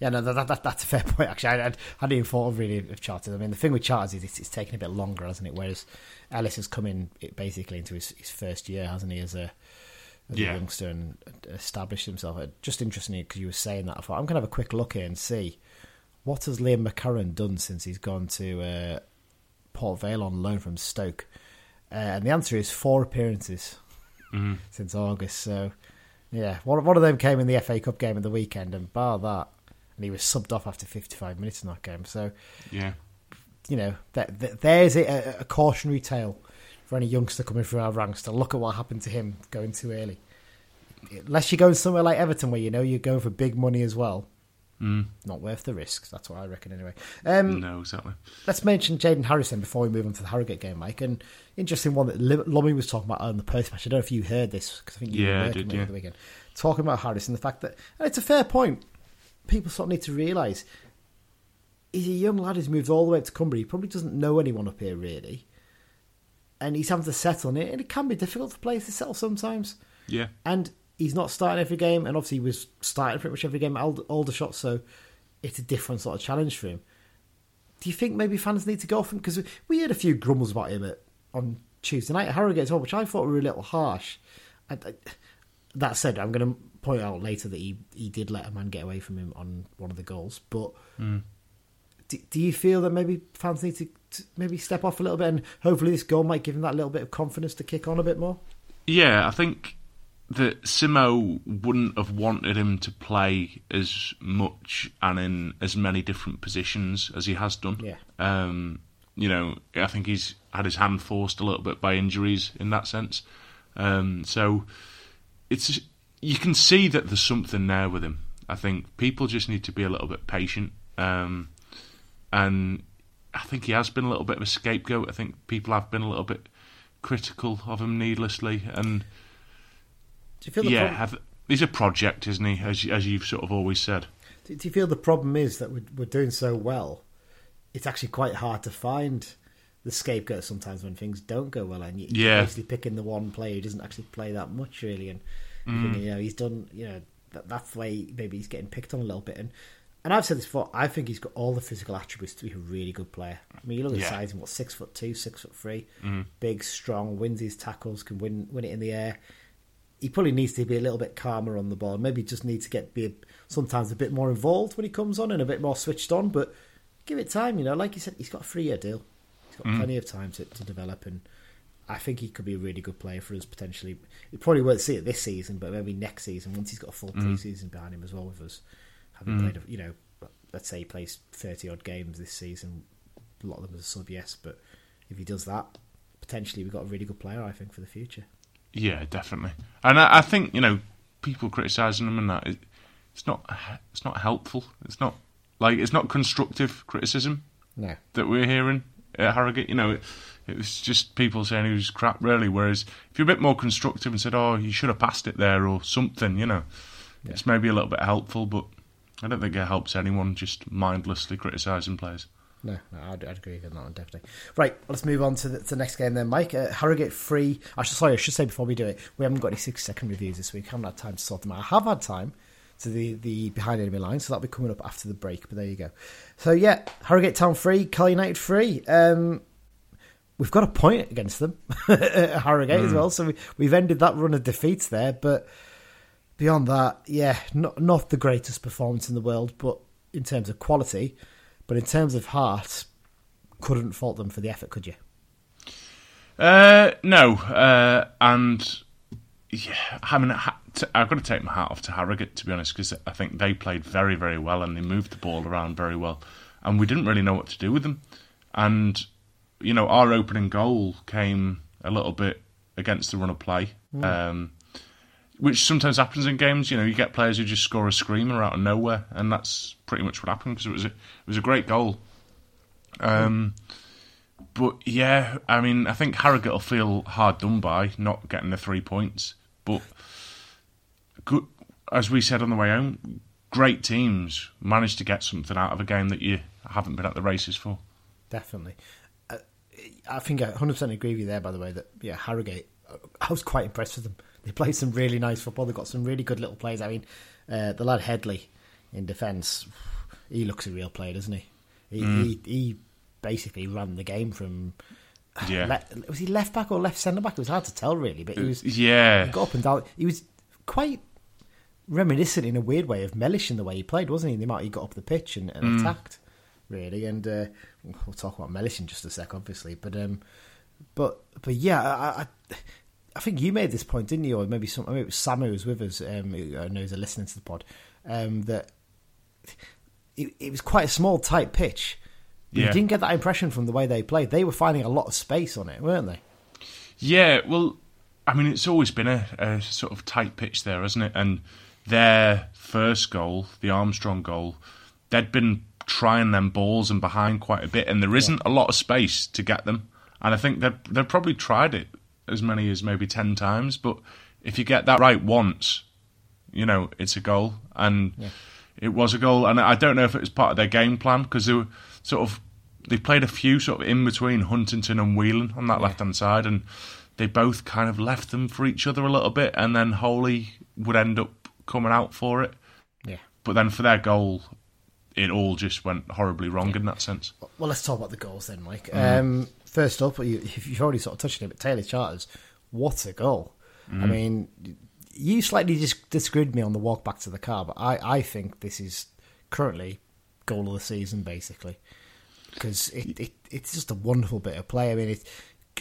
Yeah, no, that, that, that's a fair point. Actually, I, I hadn't even thought of really of Charters. I mean, the thing with Charters is it's, it's taken a bit longer, hasn't it? Whereas Ellis has come in basically into his, his first year, hasn't he, as a as yeah. a youngster and established himself. Uh, just interestingly, because you were saying that. I thought I'm going to have a quick look here and see what has Liam McCarron done since he's gone to uh, Port Vale on loan from Stoke, uh, and the answer is four appearances mm-hmm. since August. So yeah, one, one of them came in the FA Cup game at the weekend, and bar that, and he was subbed off after 55 minutes in that game. So yeah, you know, that, that there's a, a, cautionary tale for any youngster coming through our ranks to look at what happened to him going too early. Unless you're going somewhere like Everton where you know you're going for big money as well. Mm. Not worth the risks. That's what I reckon, anyway. Um, no, exactly. Let's mention Jaden Harrison before we move on to the Harrogate game, Mike. And interesting one that Lummy was talking about on the post match. I don't know if you heard this because I think you yeah, were working did, yeah. the weekend. Talking about Harrison, the fact that and it's a fair point. People sort of need to realise he's a young lad who's moved all the way up to Cumbria. He probably doesn't know anyone up here really, and he's having to settle in it. And it can be difficult for players to settle sometimes. Yeah, and he's not starting every game, and obviously he was starting pretty much every game at Aldershot, so it's a different sort of challenge for him. Do you think maybe fans need to go off him? Because we heard a few grumbles about him at, on Tuesday night at Harrogate as well, which I thought were a little harsh. I, I, that said, I'm going to point out later that he, he did let a man get away from him on one of the goals, but. Mm do, do you feel that maybe fans need to, to, maybe step off a little bit and hopefully this goal might give him that little bit of confidence to kick on a bit more? Yeah, I think that Simo wouldn't have wanted him to play as much and in as many different positions as he has done. Yeah. Um, you know, I think he's had his hand forced a little bit by injuries in that sense. Um, so it's you can see that there's something there with him. I think people just need to be a little bit patient. Um, and I think he has been a little bit of a scapegoat. I think people have been a little bit critical of him needlessly, and yeah, pro- have, he's a project, isn't he? As as you've sort of always said. Do, do you feel the problem is that we're, we're doing so well? It's actually quite hard to find the scapegoat sometimes when things don't go well, and you, yeah. you're basically picking the one player who doesn't actually play that much really, and mm. you know he's done. You know that, that's the way maybe he's getting picked on a little bit, and and I've said this before. I think he's got all the physical attributes to be a really good player. I mean, you look at yeah. size, what six foot two, six foot three, mm. big, strong, wins his tackles, can win win it in the air. He probably needs to be a little bit calmer on the ball. Maybe just need to get be a, sometimes a bit more involved when he comes on and a bit more switched on. But give it time, you know. Like you said, he's got a three year deal. He's got mm. plenty of time to, to develop, and I think he could be a really good player for us potentially. We probably won't see it this season, but maybe next season once he's got a full mm. pre-season behind him as well with us having mm. played, you know, let's say he plays 30 odd games this season, a lot of them as a sub, yes, but if he does that, potentially we've got a really good player, I think, for the future. Yeah, definitely. And I, I think, you know, people criticising them and that, it, it's not it's not helpful. It's not like it's not constructive criticism no. that we're hearing at Harrogate. You know, it, it was just people saying he was crap, really. Whereas if you're a bit more constructive and said, "Oh, you should have passed it there" or something, you know, yeah. it's maybe a little bit helpful. But I don't think it helps anyone just mindlessly criticising players. No, no I'd, I'd, agree with that one, definitely. Right, let's move on to the, to the next game then, Mike. Uh, Harrogate free. I should, sorry, I should say before we do it, we haven't got any six second reviews this week. I haven't had time to sort them out. I have had time to the, the behind enemy line, so that'll be coming up after the break, but there you go. So, yeah, Harrogate Town free, Cal United free. Um, we've got a point against them Harrogate mm. as hmm. well, so we, have ended that run of defeats there, but beyond that, yeah, not not the greatest performance in the world, but in terms of quality, but in terms of heart, couldn't fault them for the effort, could you? Uh, no, uh, and yeah, I mean, I've got to take my hat off to Harrogate to be honest, because I think they played very, very well and they moved the ball around very well, and we didn't really know what to do with them. And you know, our opening goal came a little bit against the run of play, mm. um, which sometimes happens in games. You know, you get players who just score a screamer out of nowhere, and that's pretty much what happened because it was a, it was a great goal. Um. But yeah, I mean, I think Harrogate will feel hard done by not getting the three points. But good, as we said on the way home, great teams manage to get something out of a game that you haven't been at the races for. Definitely. Uh, I think I 100% agree with you there, by the way, that, yeah, Harrogate, I was quite impressed with them. They played some really nice football. They've got some really good little plays. I mean, uh, the lad Headley in defence, he looks a real player, doesn't he? He, mm. he, he basically ran the game from yeah. Le- was he left back or left centre back? It was hard to tell really, but he was yeah. He got up and down. He was quite reminiscent in a weird way of Mellish in the way he played, wasn't he? The amount he got up the pitch and, and mm. attacked really. And uh, we'll talk about Mellish in just a sec, obviously. But um, but but yeah, I, I, I think you made this point, didn't you? Or maybe some maybe it was Samu who was with us. Um, who I know is listening to the pod. Um, that it, it was quite a small, tight pitch yeah. You didn't get that impression from the way they played. They were finding a lot of space on it, weren't they? Yeah, well, I mean, it's always been a, a sort of tight pitch there, hasn't it? And their first goal, the Armstrong goal, they'd been trying them balls and behind quite a bit, and there isn't yeah. a lot of space to get them. And I think they've, they've probably tried it as many as maybe 10 times, but if you get that right once, you know, it's a goal. And yeah. it was a goal. And I don't know if it was part of their game plan because they were sort of they played a few sort of in between Huntington and Whelan on that yeah. left hand side, and they both kind of left them for each other a little bit, and then Holy would end up coming out for it. Yeah. But then for their goal, it all just went horribly wrong yeah. in that sense. Well, let's talk about the goals then, Mike. Mm. Um, first up, if you, have already sort of touched on it, but Taylor Charters, what a goal! Mm. I mean, you slightly just disagreed with me on the walk back to the car, but I, I think this is currently goal of the season, basically, because it, it it's just a wonderful bit of play. I mean, it,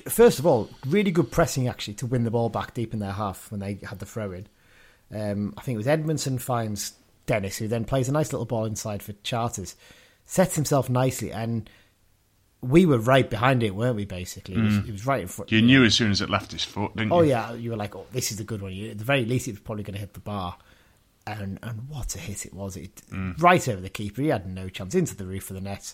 first of all, really good pressing actually to win the ball back deep in their half when they had the throw in. Um, I think it was Edmondson finds Dennis, who then plays a nice little ball inside for Charters, sets himself nicely, and we were right behind it, weren't we? Basically, it was, mm. it was right in front. You knew as soon as it left his foot, didn't oh, you? Oh yeah, you were like, "Oh, this is a good one." You, at the very least, it was probably going to hit the bar and and what a hit it was! It mm. right over the keeper. He had no chance into the roof of the net.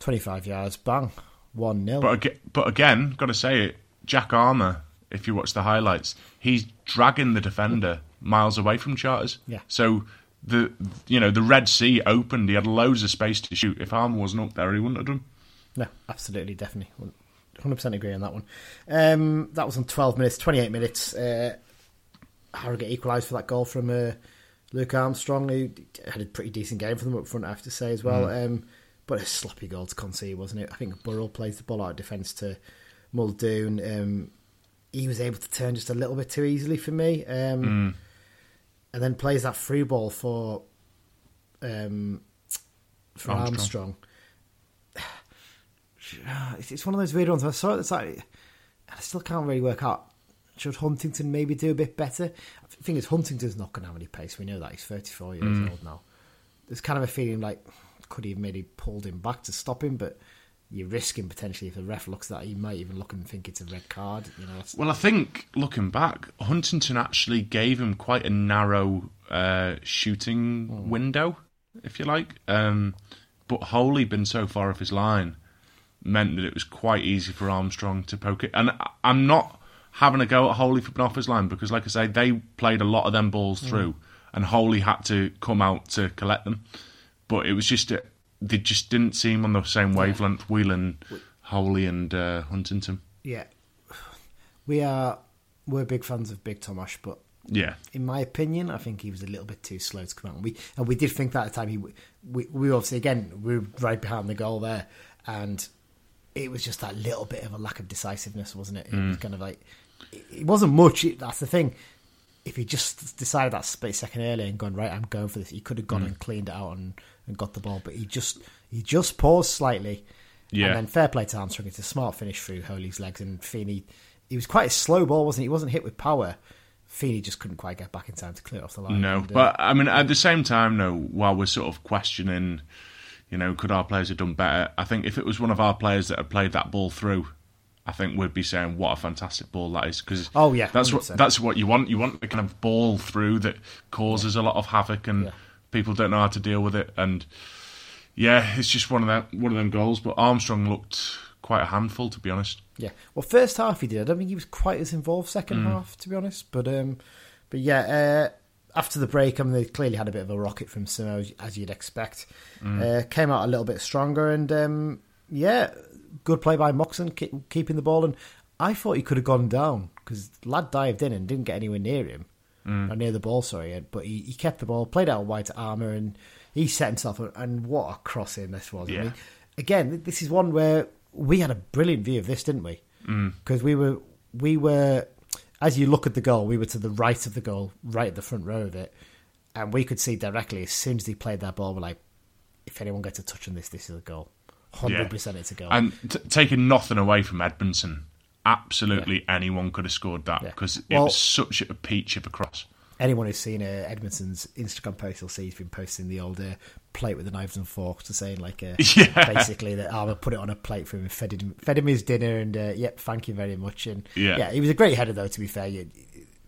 Twenty five yards, bang, one 0 But again, but again, got to say it. Jack Armer, if you watch the highlights, he's dragging the defender miles away from Charters. Yeah. So the you know the Red Sea opened. He had loads of space to shoot. If Armer wasn't up there, he wouldn't have done. No, absolutely, definitely, hundred percent agree on that one. Um, that was on twelve minutes, twenty eight minutes. Uh, Harrogate equalised for that goal from uh, Luke Armstrong, who had a pretty decent game for them up front, I have to say as well. Mm. Um, but a sloppy goal to concede, wasn't it? I think Burrell plays the ball out of defence to Muldoon. Um, he was able to turn just a little bit too easily for me, um, mm. and then plays that free ball for um, for Armstrong. Armstrong. It's one of those weird ones. I saw it. It's like I still can't really work out should Huntington maybe do a bit better? The thing is, Huntington's not going to have any pace. We know that he's 34 years mm. old now. There's kind of a feeling like could he have maybe pulled him back to stop him, but you're risking potentially if the ref looks at that, he might even look and think it's a red card. You know. Well, I think looking back, Huntington actually gave him quite a narrow uh, shooting mm. window, if you like. Um, but Holy been so far off his line meant that it was quite easy for Armstrong to poke it. And I'm not having a go at Holy for off line because, like I say, they played a lot of them balls mm. through, and Holy had to come out to collect them. But it was just uh, they just didn't seem on the same wavelength. Yeah. Whelan, Holy, and uh, Huntington. Yeah, we are we're big fans of Big Tomash, but yeah, in my opinion, I think he was a little bit too slow to come out. And we and we did think that at the time. He we we obviously again we were right behind the goal there, and it was just that little bit of a lack of decisiveness, wasn't it? It mm. was kind of like it wasn't much. That's the thing. If he just decided that split second earlier and gone right, I'm going for this, he could have gone mm. and cleaned it out and, and got the ball. But he just he just paused slightly. Yeah. And then fair play to Armstrong. It's a smart finish through Holy's legs and Feeney. He was quite a slow ball, wasn't he? He wasn't hit with power Feeney just couldn't quite get back in time to clear off the line. No, And, uh, but I mean, at the same time, no. While we're sort of questioning, you know, could our players have done better? I think if it was one of our players that had played that ball through, I think we'd be saying what a fantastic ball that is because Oh, yeah, that's what 100%. that's what you want. You want the kind of ball through that causes a lot of havoc and Yeah. people don't know how to deal with it. And yeah, it's just one of that one of them goals. But Armstrong looked quite a handful, to be honest. Yeah. Well, first half he did. I don't think he was quite as involved second Mm. half, to be honest. But um, but yeah, uh, after the break, I mean, they clearly had a bit of a rocket from Samo, as- you'd expect. Mm. Uh, came out a little bit stronger, and um, yeah, good play by Moxon, keep, keeping the ball. And I thought he could have gone down because lad dived in and didn't get anywhere near him, Mm. or near the ball. Sorry, but he, he kept the ball, played out wide to Armer, and he set himself. up. And what a crossing this was! I mean, again, this is one where we had a brilliant view of this, didn't we? Because we were we were as you look at the goal, we were to the right of the goal, right at the front row of it, and we could see directly as soon as he played that ball, we're like, if anyone gets a touch on this, this is a goal. Hundred percent, it's a goal. And t- taking nothing away from Edmondson, absolutely anyone could have scored that Yeah. because it Well- was such a peach of a cross. Anyone who's seen uh, Edmondson's Instagram post will see he's been posting the old uh, plate with the knives and forks to saying like uh, Yeah. basically that I Armer put it on a plate for him and fed him, fed him his dinner and uh, yep, thank you very much. And Yeah. yeah, he was a great header though. To be fair, you,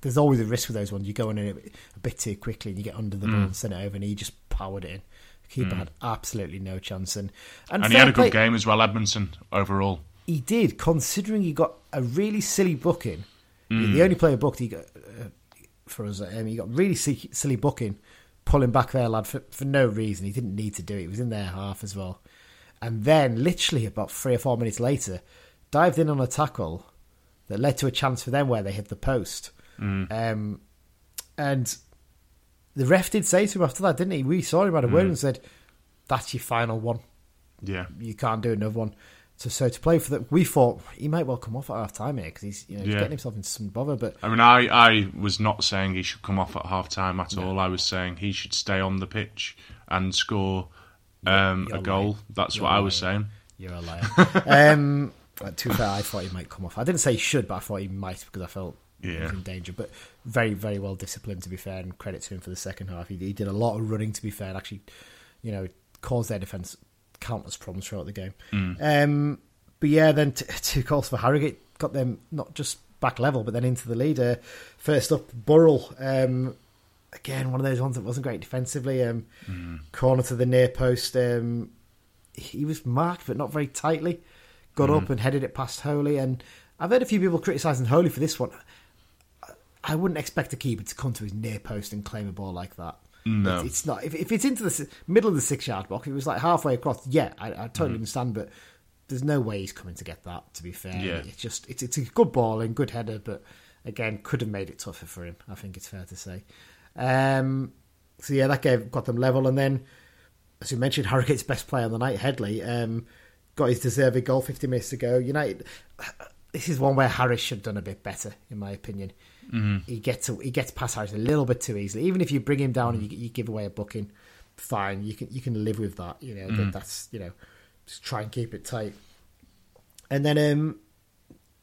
there's always a risk with those ones. You go in a, a bit too quickly and you get under the ball and send it over, and he just powered it in. The keeper had absolutely no chance, and and, And he had a play- good game as well, Edmondson, overall. he did, considering he got a really silly booking. Mm. The only player booked he got uh, for us, um, he got really silly booking, pulling back there, lad, for, for no reason. He didn't need to do it. He was in their half as well, and then literally about three or four minutes later, dived in on a tackle that led to a chance for them where they hit the post. Um, and the ref did say to him after that, didn't he? We saw him had a word and said, "That's your final one." Yeah. you can't do another one. So, so to play for that, we thought he might well come off at half time here because he's you know he's Yeah. getting himself into some bother. But I mean, I, I was not saying he should come off at half time at all. I was saying he should stay on the pitch and score um, a goal. lying. That's You're what I was saying. you're a liar. um, to be fair, I thought he might come off. I didn't say he should, but I thought he might because I felt he was in danger. But very, very well disciplined to be fair, and credit to him for the second half. He, he did a lot of running to be fair, and actually, you know, caused their defence countless problems throughout the game. Um, but yeah, then t- two goals for Harrogate got them not just back level, but then into the lead. Uh, first up, Burrell. Um, again, one of those ones that wasn't great defensively. Um, Corner to the near post. Um, he was marked, but not very tightly. Got up and headed it past Holy. And I've heard a few people criticising Holy for this one. I wouldn't expect a keeper to come to his near post and claim a ball like that. No. It's, it's not. If, if it's into the middle of the six yard box, if it was like halfway across, yeah, I, I totally understand. But there's no way he's coming to get that. To be fair, Yeah. it's just it's it's a good ball and good header, but again, could have made it tougher for him. I think it's fair to say. Um, so yeah, that gave got them level, and then as you mentioned, Harrogate's best player on the night, Headley, um, got his deserved goal 50 minutes ago. United, this is one where Harris should have done a bit better, in my opinion. Mm-hmm. He gets he gets past Harris a little bit too easily. Even if you bring him down and mm-hmm. you, you give away a booking, fine, you can you can live with that. You know that, mm-hmm. that's you know just try and keep it tight. And then um,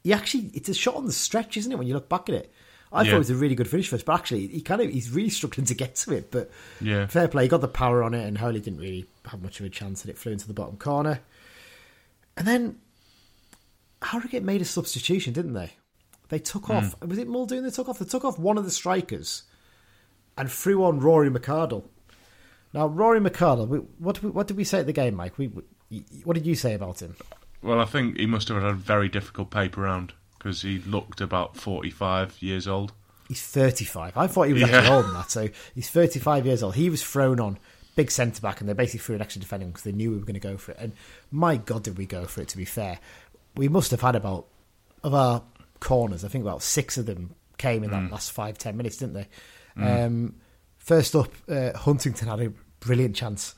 he actually it's a shot on the stretch, isn't it? When you look back at it, I thought it was a really good finish for us, but actually he kind of he's really struggling to get to it. But Yeah. fair play, he got the power on it, and Holy didn't really have much of a chance, and it flew into the bottom corner. And then Harrogate made a substitution, didn't they? They took hmm. off. Was it Muldoon? They took off. They took off one of the strikers and threw on Rory McArdle. Now, Rory McArdle, what did we, what did we say at the game, Mike? We, we, what did you say about him? Well, I think he must have had a very difficult paper round because he looked about 45 years old. He's 35. I thought he was Yeah. actually older than that. So he's 35 years old. He was thrown on big centre back, and they basically threw an extra defender because they knew we were going to go for it. And my God, did we go for it? To be fair, we must have had about of our corners. I think about six of them came in that last five ten minutes, didn't they? Um, first up, uh, Huntington had a brilliant chance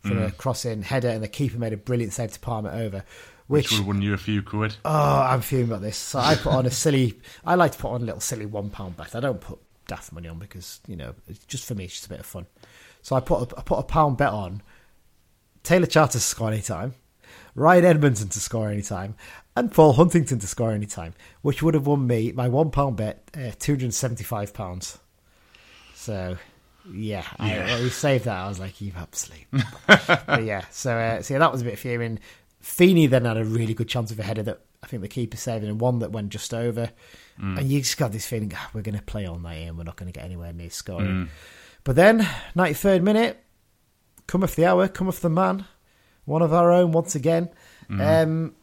for a cross in header, and the keeper made a brilliant save to palm it over. Which Which would have won you a few quid. Oh, I'm fuming about this. So I put on a silly. I like to put on a little silly one pound bet. I don't put daft money on because you know, it's just for me, it's just a bit of fun. So I put a, I put a pound bet on Taylor Charters to score any time, Ryan Edmondson to score any time, and Paul Huntington to score any time, which would have won me my one pound bet uh, two hundred seventy five pounds. So yeah, Yeah. I, we saved that. I was like, "You absolute." but yeah, so uh, so yeah, that was a bit fuming. Feeney then had a really good chance of a header that I think the keeper saved, and one that went just over. And you just got this feeling, "Ah, we're going to play all night and we're not going to get anywhere near scoring. But then, ninety third minute, cometh the hour, cometh the man, one of our own once again. Um,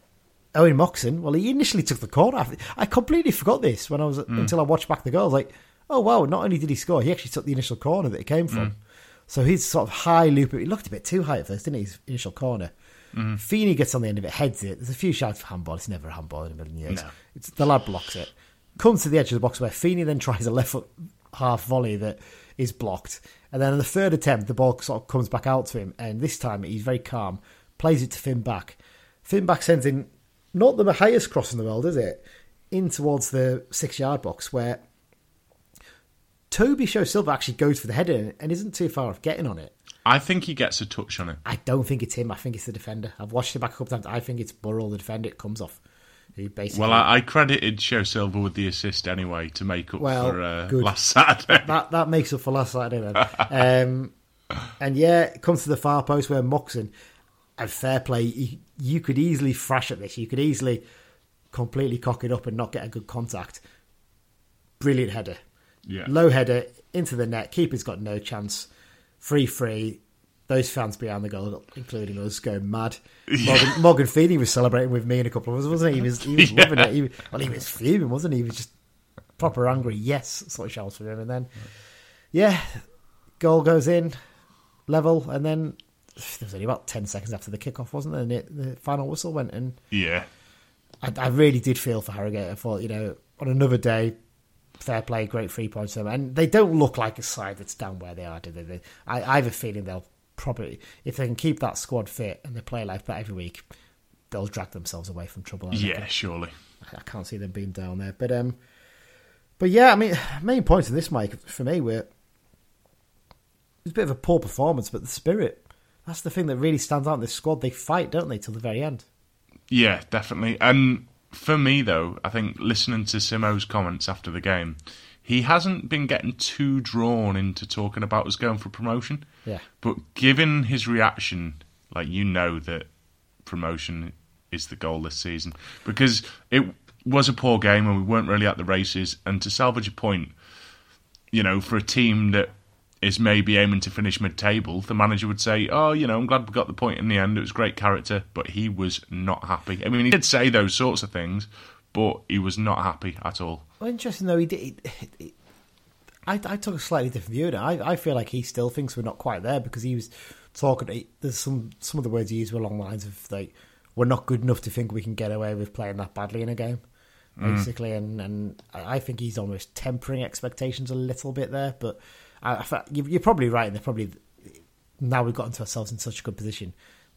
Owen Moxon. Well, he initially took the corner. I- completely forgot this when I was hmm. until I watched back the goal. I was like, oh wow! Not only did he score, he actually took the initial corner that it came from. Hmm. So he's sort of high loop. He looked a bit too high at first, didn't he? His initial corner. Hmm. Feeney gets on the end of it, heads it. There's a few shouts for handball. It's never a handball in a million years. No. It's, the lad blocks it. Comes to the edge of the box where Feeney then tries a left foot half volley that is blocked. And then on the third attempt, the ball sort of comes back out to him. And this time he's very calm, plays it to Fin Back. Fin Back sends in not the highest cross in the world, is it? In towards the six yard box where Tobi Sho-Silva actually goes for the header and isn't too far off getting on it. I think he gets a touch on it. I don't think it's him. I think it's the defender. I've watched it back a couple times. I think it's Burrell, the defender. It comes off. Who basically Well, I, I credited Sho-Silva with the assist anyway to make up Well, for uh, last Saturday. that that makes up for last Saturday then. um, and yeah, it comes to the far post where Moxon and fair play. You, you could easily thrash at this. You could easily completely cock it up and not get a good contact. Brilliant header. Yeah. Low header into the net. Keeper's got no chance. Free free. Those fans behind the goal, including us, going mad. Morgan, Morgan Feeney was celebrating with me and a couple of us, wasn't he? He was, he was Yeah. loving it. He, well, he was fuming, wasn't he? He was just proper angry. Yes, sort of shouts for him. And then, yeah, goal goes in, level, and then there was only about 10 seconds after the kickoff, wasn't there? And it, the final whistle went, and yeah. I, I really did feel for Harrogate. I thought, you know, on another day, fair play, great three points. them. And they don't look like a side that's down where they are, do they? They- I, I have a feeling they'll probably, if they can keep that squad fit and they play like that every week, they'll drag themselves away from trouble. I reckon. Yeah, surely. I can't see them being down there. But um, but yeah, I mean, main points of this, Mike, for me, were it's a bit of a poor performance, but the spirit. That's the thing that really stands out in this squad. They fight, don't they, till the very end? Yeah, definitely. And for me, though, I think listening to Simo's comments after the game, he hasn't been getting too drawn into talking about us going for promotion. Yeah. But given his reaction, like you know that promotion is the goal this season because it was a poor game and we weren't really at the races. And to salvage a point, you know, for a team that is maybe aiming to finish mid-table, the manager would say, "Oh, you know, I'm glad we got the point in the end. It was great character." But he was not happy. I mean, he did say those sorts of things, but he was not happy at all. Well, interesting though, he did. He, he- I, I took a slightly different view. of it. I, I feel like he still thinks we're not quite there because he was talking. he- There's some some of the words he used were along the lines of like, "We're not good enough to think we can get away with playing that badly in a game." Mm. Basically, and and I I think he's almost tempering expectations a little bit there. But I, I you- you're probably right. And they're probably now we've gotten to ourselves in such a good position.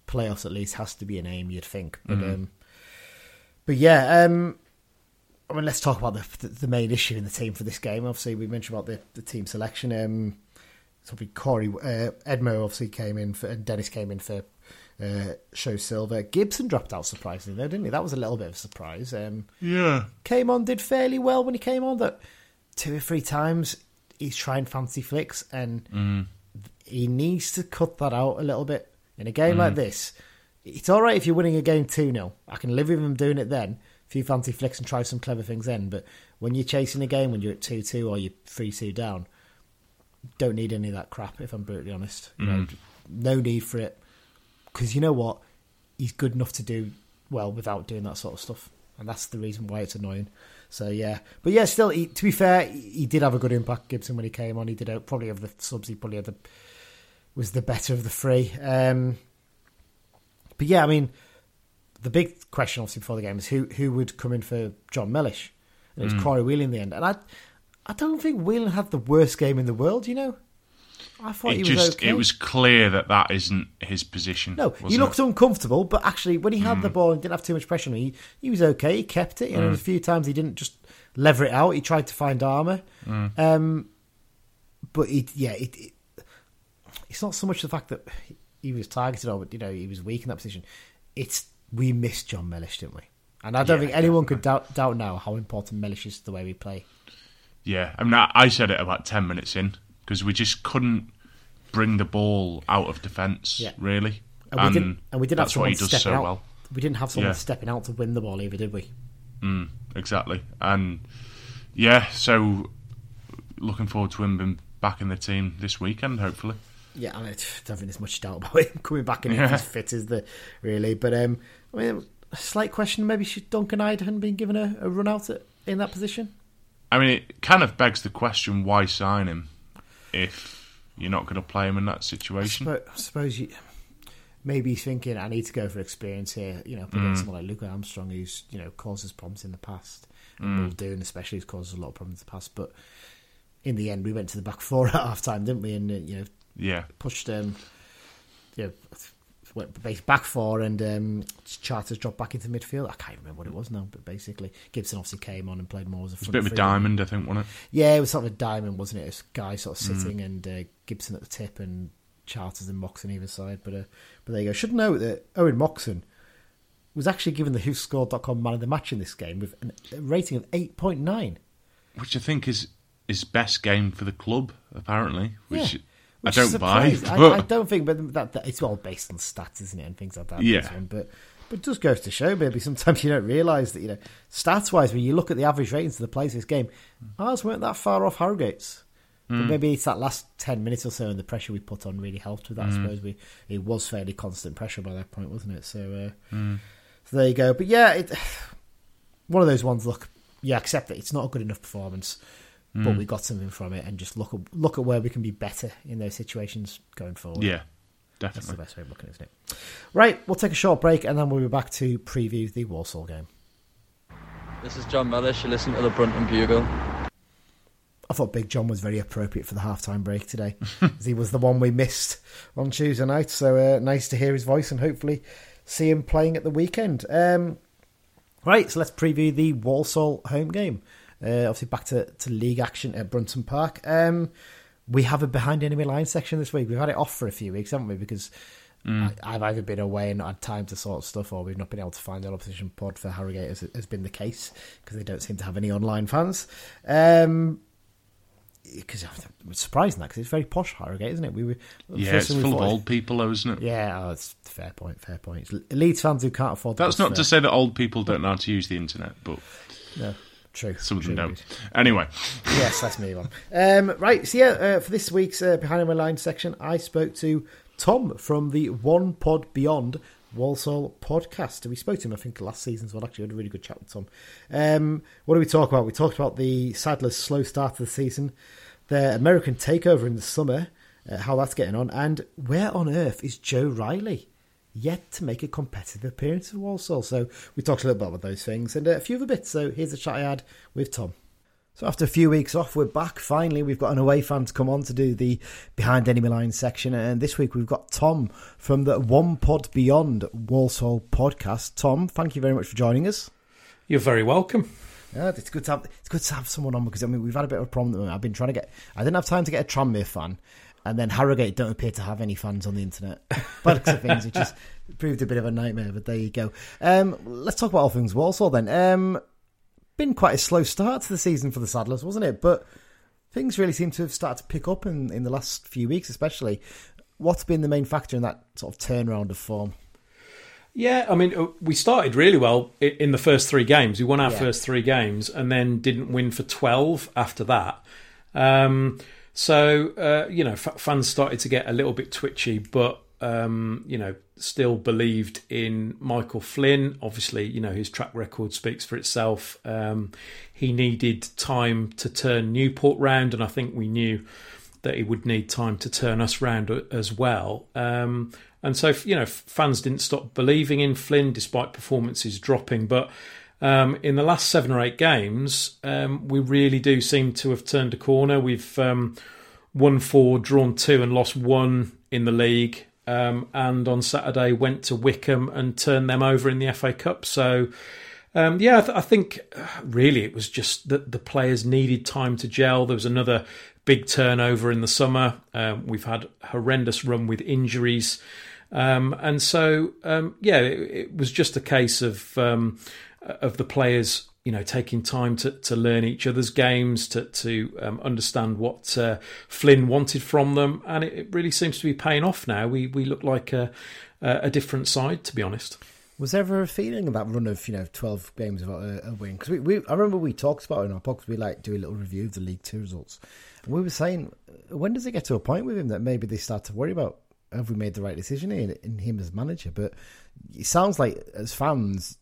Playoffs at least has to be an aim, you'd think. But um, but yeah, um, I mean, let's talk about the, the the main issue in the team for this game. Obviously, we mentioned about the, the team selection. Um, so we Corey uh, Edmo obviously came in for, and Dennis came in for uh, Sho-Silva. Gibson dropped out surprisingly though, didn't he? That was a little bit of a surprise. Um, Yeah, came on, did fairly well when he came on. That two or three times he's trying fancy flicks, and mm. he needs to cut that out a little bit in a game like mm. this. It's all right if you're winning a game two 0 I can live with him doing it then. A few fancy flicks and try some clever things then. But when you're chasing a game, when you're at two two or you're three two down, don't need any of that crap. If I'm brutally honest, mm. you know, no need for it. Because you know what, he's good enough to do well without doing that sort of stuff, and that's the reason why it's annoying. So yeah, but yeah, still, he, to be fair, he, he did have a good impact. Gibson when he came on, he did out probably of the subs, he probably had the was the better of the three. Um, but yeah, I mean, the big question obviously before the game is who who would come in for Jon Mellish, and it was Corey Whelan in the end, and I I don't think Whelan had the worst game in the world, you know. I thought it he was just okay. it was clear that that isn't his position. No, he it? looked uncomfortable, but actually, when he had the hmm. ball and didn't have too much pressure on him, he, he was okay. He kept it. You know, hmm. a few times he didn't just lever it out. He tried to find Armer. Hmm. Um, but it, yeah, it, it, it's not so much the fact that he was targeted or you know he was weak in that position. it's we missed Jon Mellish, didn't we? And I don't Yeah, think anyone could doubt, doubt now how important Mellish is to the way we play. Yeah, I mean, I, I said it about ten minutes in because we just couldn't bring the ball out of defence, Yeah. really. And we didn't, and we didn't have that's what he someone does stepping so out. well. We didn't have someone Yeah. stepping out to win the ball either, did we? Mm, exactly, and yeah, so looking forward to him being back in the team this weekend, hopefully. Yeah, I don't think there's much doubt about him coming back in if Yeah. he's fit, is there? Really, but um, I mean, a slight question: maybe should Duncan Hyde hadn't been given a, a run out at, in that position? I mean, it kind of begs the question: Why sign him if you're not going to play him in that I situation? suppose, I suppose you, maybe thinking, I need to go for experience here. You know, up against someone like Luke Armstrong, who's you know caused us problems in the past, and will do, and especially has caused a lot of problems in the past. But in the end, we went to the back four at half time, didn't we? And uh, you know, Yeah, pushed um, you know, went base back four, and um, Charters dropped back into midfield. I can't remember what it was now, but basically Gibson obviously came on and played more as a a bit of a diamond, I think, wasn't it? Yeah, it was sort of a diamond, wasn't it? A guy sort of sitting and uh, Gibson at the tip and Charters and Moxon either side. But uh, but there you go. Should note that Owen Moxon was actually given the WhoScored.com man of the match in this game with an- a rating of 8.9. Which I think is his best game for the club, apparently. Which Yeah. I don't buy. I, I don't think, but that, that it's all based on stats, isn't it, and things like that. Yeah. one. But but it does goes to show, maybe sometimes you don't realise that you know stats wise, when you look at the average ratings of the players this game, ours weren't that far off Harrogate's. But hmm. maybe it's that last ten minutes or so, and the pressure we put on really helped with that. I hmm. suppose we it was fairly constant pressure by that point, wasn't it? So, uh, hmm. so there you go. But yeah, it, one of those ones. Look, yeah, accept that It's not a good enough performance, but we got something from it, and just look at look at where we can be better in those situations going forward. yeah, definitely. That's the best way of looking, at it, isn't it? Right, we'll take a short break and then we'll be back to preview the Walsall game. This is Jon Mellish. You listen to the Brunton Bugle. I thought Big John was very appropriate for the halftime break today, as he was the one we missed on Tuesday night. So uh, nice to hear his voice and hopefully see him playing at the weekend. Um, right, so let's preview the Walsall home game. Uh, obviously, back to, to league action at Brunton Park. Um, we have a behind enemy line section this week. We've had it off for a few weeks, haven't we? Because I, I've either been away and not had time to sort stuff, or we've not been able to find an opposition pod for Harrogate, as has been the case, because they don't seem to have any online fans. Um, because it's surprising that because it's very posh Harrogate, isn't it? We were Yeah, it's we full of old people, though, isn't it? Yeah, oh, it's fair point. Fair point. It's Leeds fans who can't afford. That's not bus to say that old people don't know how to use the internet, but No, true. some of them don't. Anyway, yes, let's move on. Um, right, so yeah, uh, for this week's uh, Behind Enemy Line section, I spoke to Tom from the One Pod Beyond Walsall podcast. We spoke to him, I think, last season as well. Actually, we had a really good chat with Tom. Um, what did we talk about? We talked about the Saddlers' slow start to the season, their American takeover in the summer, uh, how that's getting on, and where on earth is Joe Riley? Yet to make a competitive appearance for Walsall. So we talked a little bit about those things and a few other bits. So here's a chat I had with Tom. So after a few weeks off, we're back. Finally, we've got an away fan to come on to do the behind enemy lines section, and this week we've got Tom from the One Pod Beyond Walsall podcast. Tom, thank you very much for joining us. You're very welcome. Yeah, it's good to have it's good to have someone on because I mean we've had a bit of a problem. at the moment. I've been trying to get I didn't have time to get a Tranmere fan, and then Harrogate don't appear to have any fans on the internet. By the of things, it just proved a bit of a nightmare. But there you go. Um, let's talk about all things Walsall then. Um, been quite a slow start to the season for the Saddlers, wasn't it? But things really seem to have started to pick up in in the last few weeks, especially. What's been the main factor in that sort of turnaround of form? Yeah, I mean, uh, we started really well in the first three games. We won our Yeah. first three games and then didn't win for 12 after that. Um, so, uh, you know, f- fans started to get a little bit twitchy, but, um, you know, still believed in Michael Flynn. Obviously, you know, his track record speaks for itself. Um, he needed time to turn Newport round, and I think we knew that he would need time to turn us round as well. Um, and so, you know, fans didn't stop believing in Flynn despite performances dropping. But um, in the last seven or eight games, um, we really do seem to have turned a corner. We've um, won four, drawn two, and lost one in the league. Um, and on Saturday, went to Wycombe and turned them over in the FA Cup. So, um, yeah, I, th- I think uh, really it was just that the players needed time to gel. There was another big turnover in the summer. Um, we've had horrendous run with injuries. Um, and so, um, yeah, it, it, was just a case of um, of the players, you know, taking time to, to learn each other's games, to to um, understand what uh, Flynn wanted from them, and it, it, really seems to be paying off now. We we look like a, a different side, to be honest. Was there ever a feeling of that run of you know twelve games without a, a win? Because we, we, I remember we talked about it in our podcast. We like do a little review of the League Two results, and we were saying, when does it get to a point with him that maybe they start to worry about have we made the right decision in, in him as manager? But it sounds like as fans,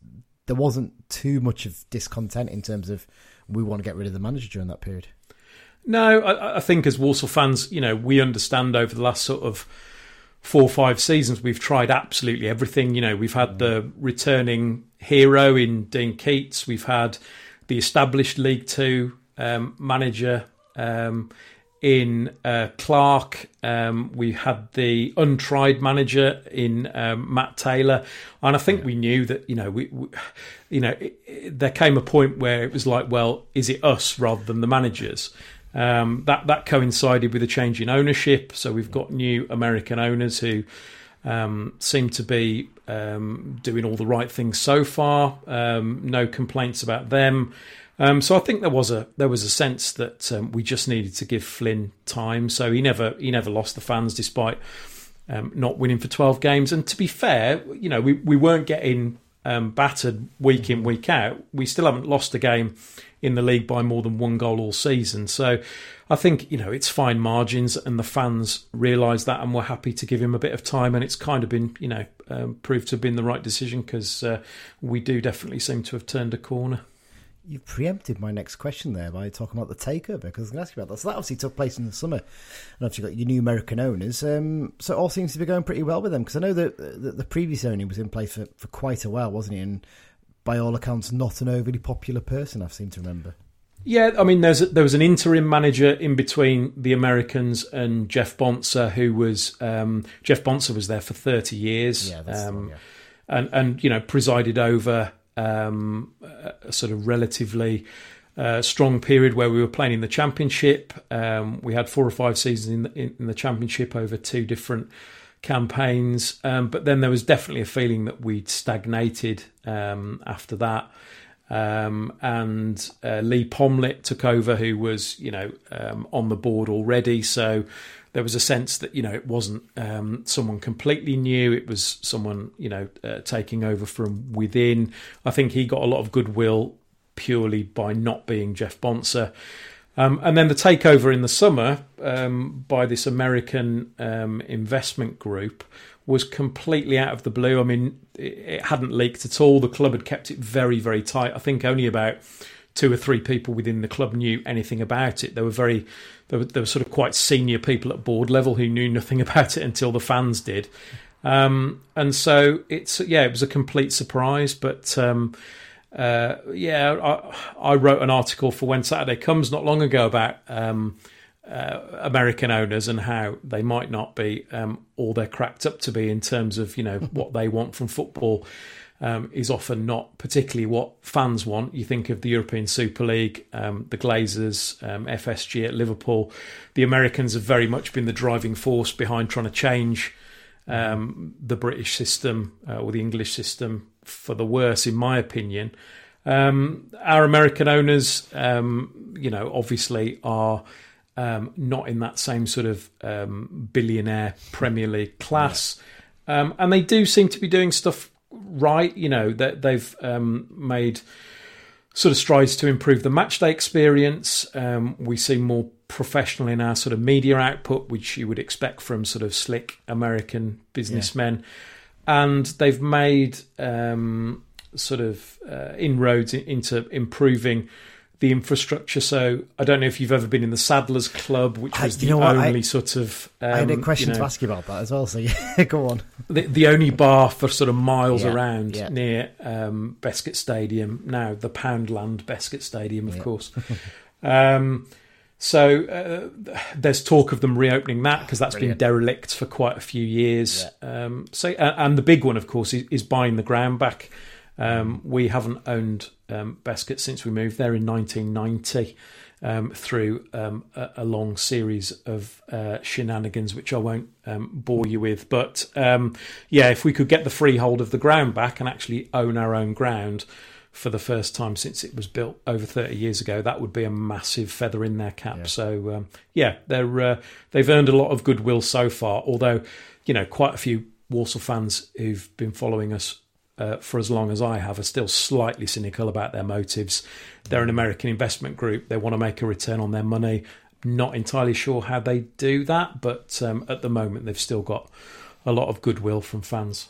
there wasn't too much of discontent in terms of we want to get rid of the manager during that period. No, I, I think as Walsall fans, you know, we understand over the last sort of four or five seasons, we've tried absolutely everything. You know, we've had the returning hero in Dean Keats, we've had the established League Two um, manager um, in uh, Clarke. Um, we had the untried manager in um, Matt Taylor, and I think yeah. we knew that you know we, we you know it, it, there came a point where it was like, well, is it us rather than the managers? Um, that that coincided with a change in ownership, so we've got new American owners who um, seem to be um, doing all the right things so far. Um, no complaints about them. Um, so I think there was a there was a sense that um, we just needed to give Flynn time. So he never he never lost the fans despite not winning for twelve games. And to be fair, you know we we weren't getting battered week in week out. We still haven't lost a game in the league by more than one goal all season. So I think, you know, it's fine margins and the fans realise that and we're happy to give him a bit of time. And it's kind of been, you know, um, proved to have been the right decision because uh, we do definitely seem to have turned a corner. You preempted my next question there by talking about the takeover because I was going to ask you about that. So that obviously took place in the summer, and obviously got your new American owners. Um, so it all seems to be going pretty well with them because I know that the, the, previous owner was in place for, for quite a while, wasn't he? And by all accounts, not an overly popular person. I've seem to remember. Yeah, I mean, there's a, there was an interim manager in between the Americans and Jeff Bonser, who was um, Jeff Bonser was there for thirty years, yeah, um, yeah. and and you know presided over um, a sort of relatively uh, strong period where we were playing in the championship. Um, we had four or five seasons in the, in, the championship over two different campaigns. Um, but then there was definitely a feeling that we'd stagnated um, after that. Um, and uh, Leigh Pomlett took over, who was, you know, um, on the board already. So there was a sense that, you know, it wasn't um, someone completely new. It was someone, you know, uh, taking over from within. I think he got a lot of goodwill purely by not being Jeff Bonser. Um, and then the takeover in the summer um, by this American um, investment group was completely out of the blue. I mean, it, it, hadn't leaked at all. The club had kept it very, very tight. I think only about two or three people within the club knew anything about it. There were very, there were, were sort of quite senior people at board level who knew nothing about it until the fans did. Um, and so it's yeah, it was a complete surprise, but um, uh, yeah, I, I, wrote an article for When Saturday Comes not long ago about um, uh, American owners and how they might not be um, all they're cracked up to be in terms of you know what they want from football. Um, is often not particularly what fans want. You think of the European Super League, um, the Glazers, um, FSG at Liverpool. The Americans have very much been the driving force behind trying to change um, the British system uh, or the English system for the worse, in my opinion. Um, our American owners, um, you know, obviously are um, not in that same sort of um, billionaire Premier League class, yeah. Um, and they do seem to be doing stuff right. You know, that they've um, made sort of strides to improve the matchday experience. we see more professional in our sort of media output, which you would expect from sort of slick American businessmen. Yeah and they've made um, sort of uh, inroads into improving the infrastructure. So I don't know if you've ever been in the Saddlers Club, which was the only I, sort of. Um, I had a um, question you know, to ask you about that as well. So yeah, go on. The, the, only bar for sort of miles yeah, around yeah. near um, Stadium now, the Poundland Bescot Stadium, of yeah. course. um, so uh, there's talk of them reopening that because that's Brilliant. been derelict for quite a few years. Um, so and the big one, of course, is, is buying the ground back. Um, we haven't owned um, Bescot since we moved there in 1990. um, through um, a, a, long series of uh, shenanigans, which I won't um, bore you with. But um, yeah, if we could get the freehold of the ground back and actually own our own ground for the first time since it was built over 30 years ago, that would be a massive feather in their cap. Yeah. So um, yeah, they're uh, they've earned a lot of goodwill so far. Although you know, quite a few Walsall fans who've been following us uh, for as long as I have are still slightly cynical about their motives. They're an American investment group. They want to make a return on their money. Not entirely sure how they do that, but um, at the moment they've still got a lot of goodwill from fans.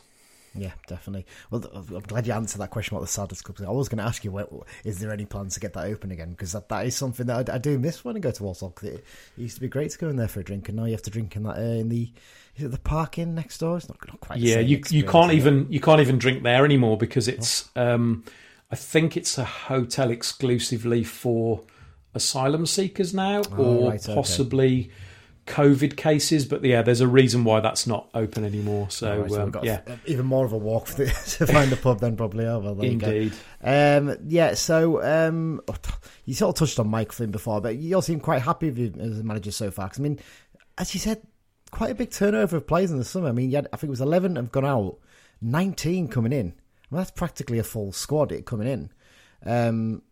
Yeah, definitely. Well, I'm glad you answered that question about the Saddlers Club. I was going to ask you, is there any plans to get that open again? Because that, that is something that I, I do miss when I go to Walsall. It, it, used to be great to go in there for a drink, and now you have to drink in that uh, in the is it the parking next door? It's not, not quite. Yeah, you you can't even you can't even drink there anymore because it's. Oh. Um, I think it's a hotel exclusively for asylum seekers now, oh, or right, possibly. Okay COVID cases, but yeah, there's a reason why that's not open anymore. So, right, so um, yeah, even more of a walk the, to find a pub then probably. Oh, well, Indeed. Um, yeah, so um, you sort of touched on Mike Flynn before, but you all seem quite happy with him as a manager so far. Cause, I mean, as you said, quite a big turnover of players in the summer. I mean, had, I think it was 11 have gone out, 19 coming in. Well, that's practically a full squad it coming in. Um,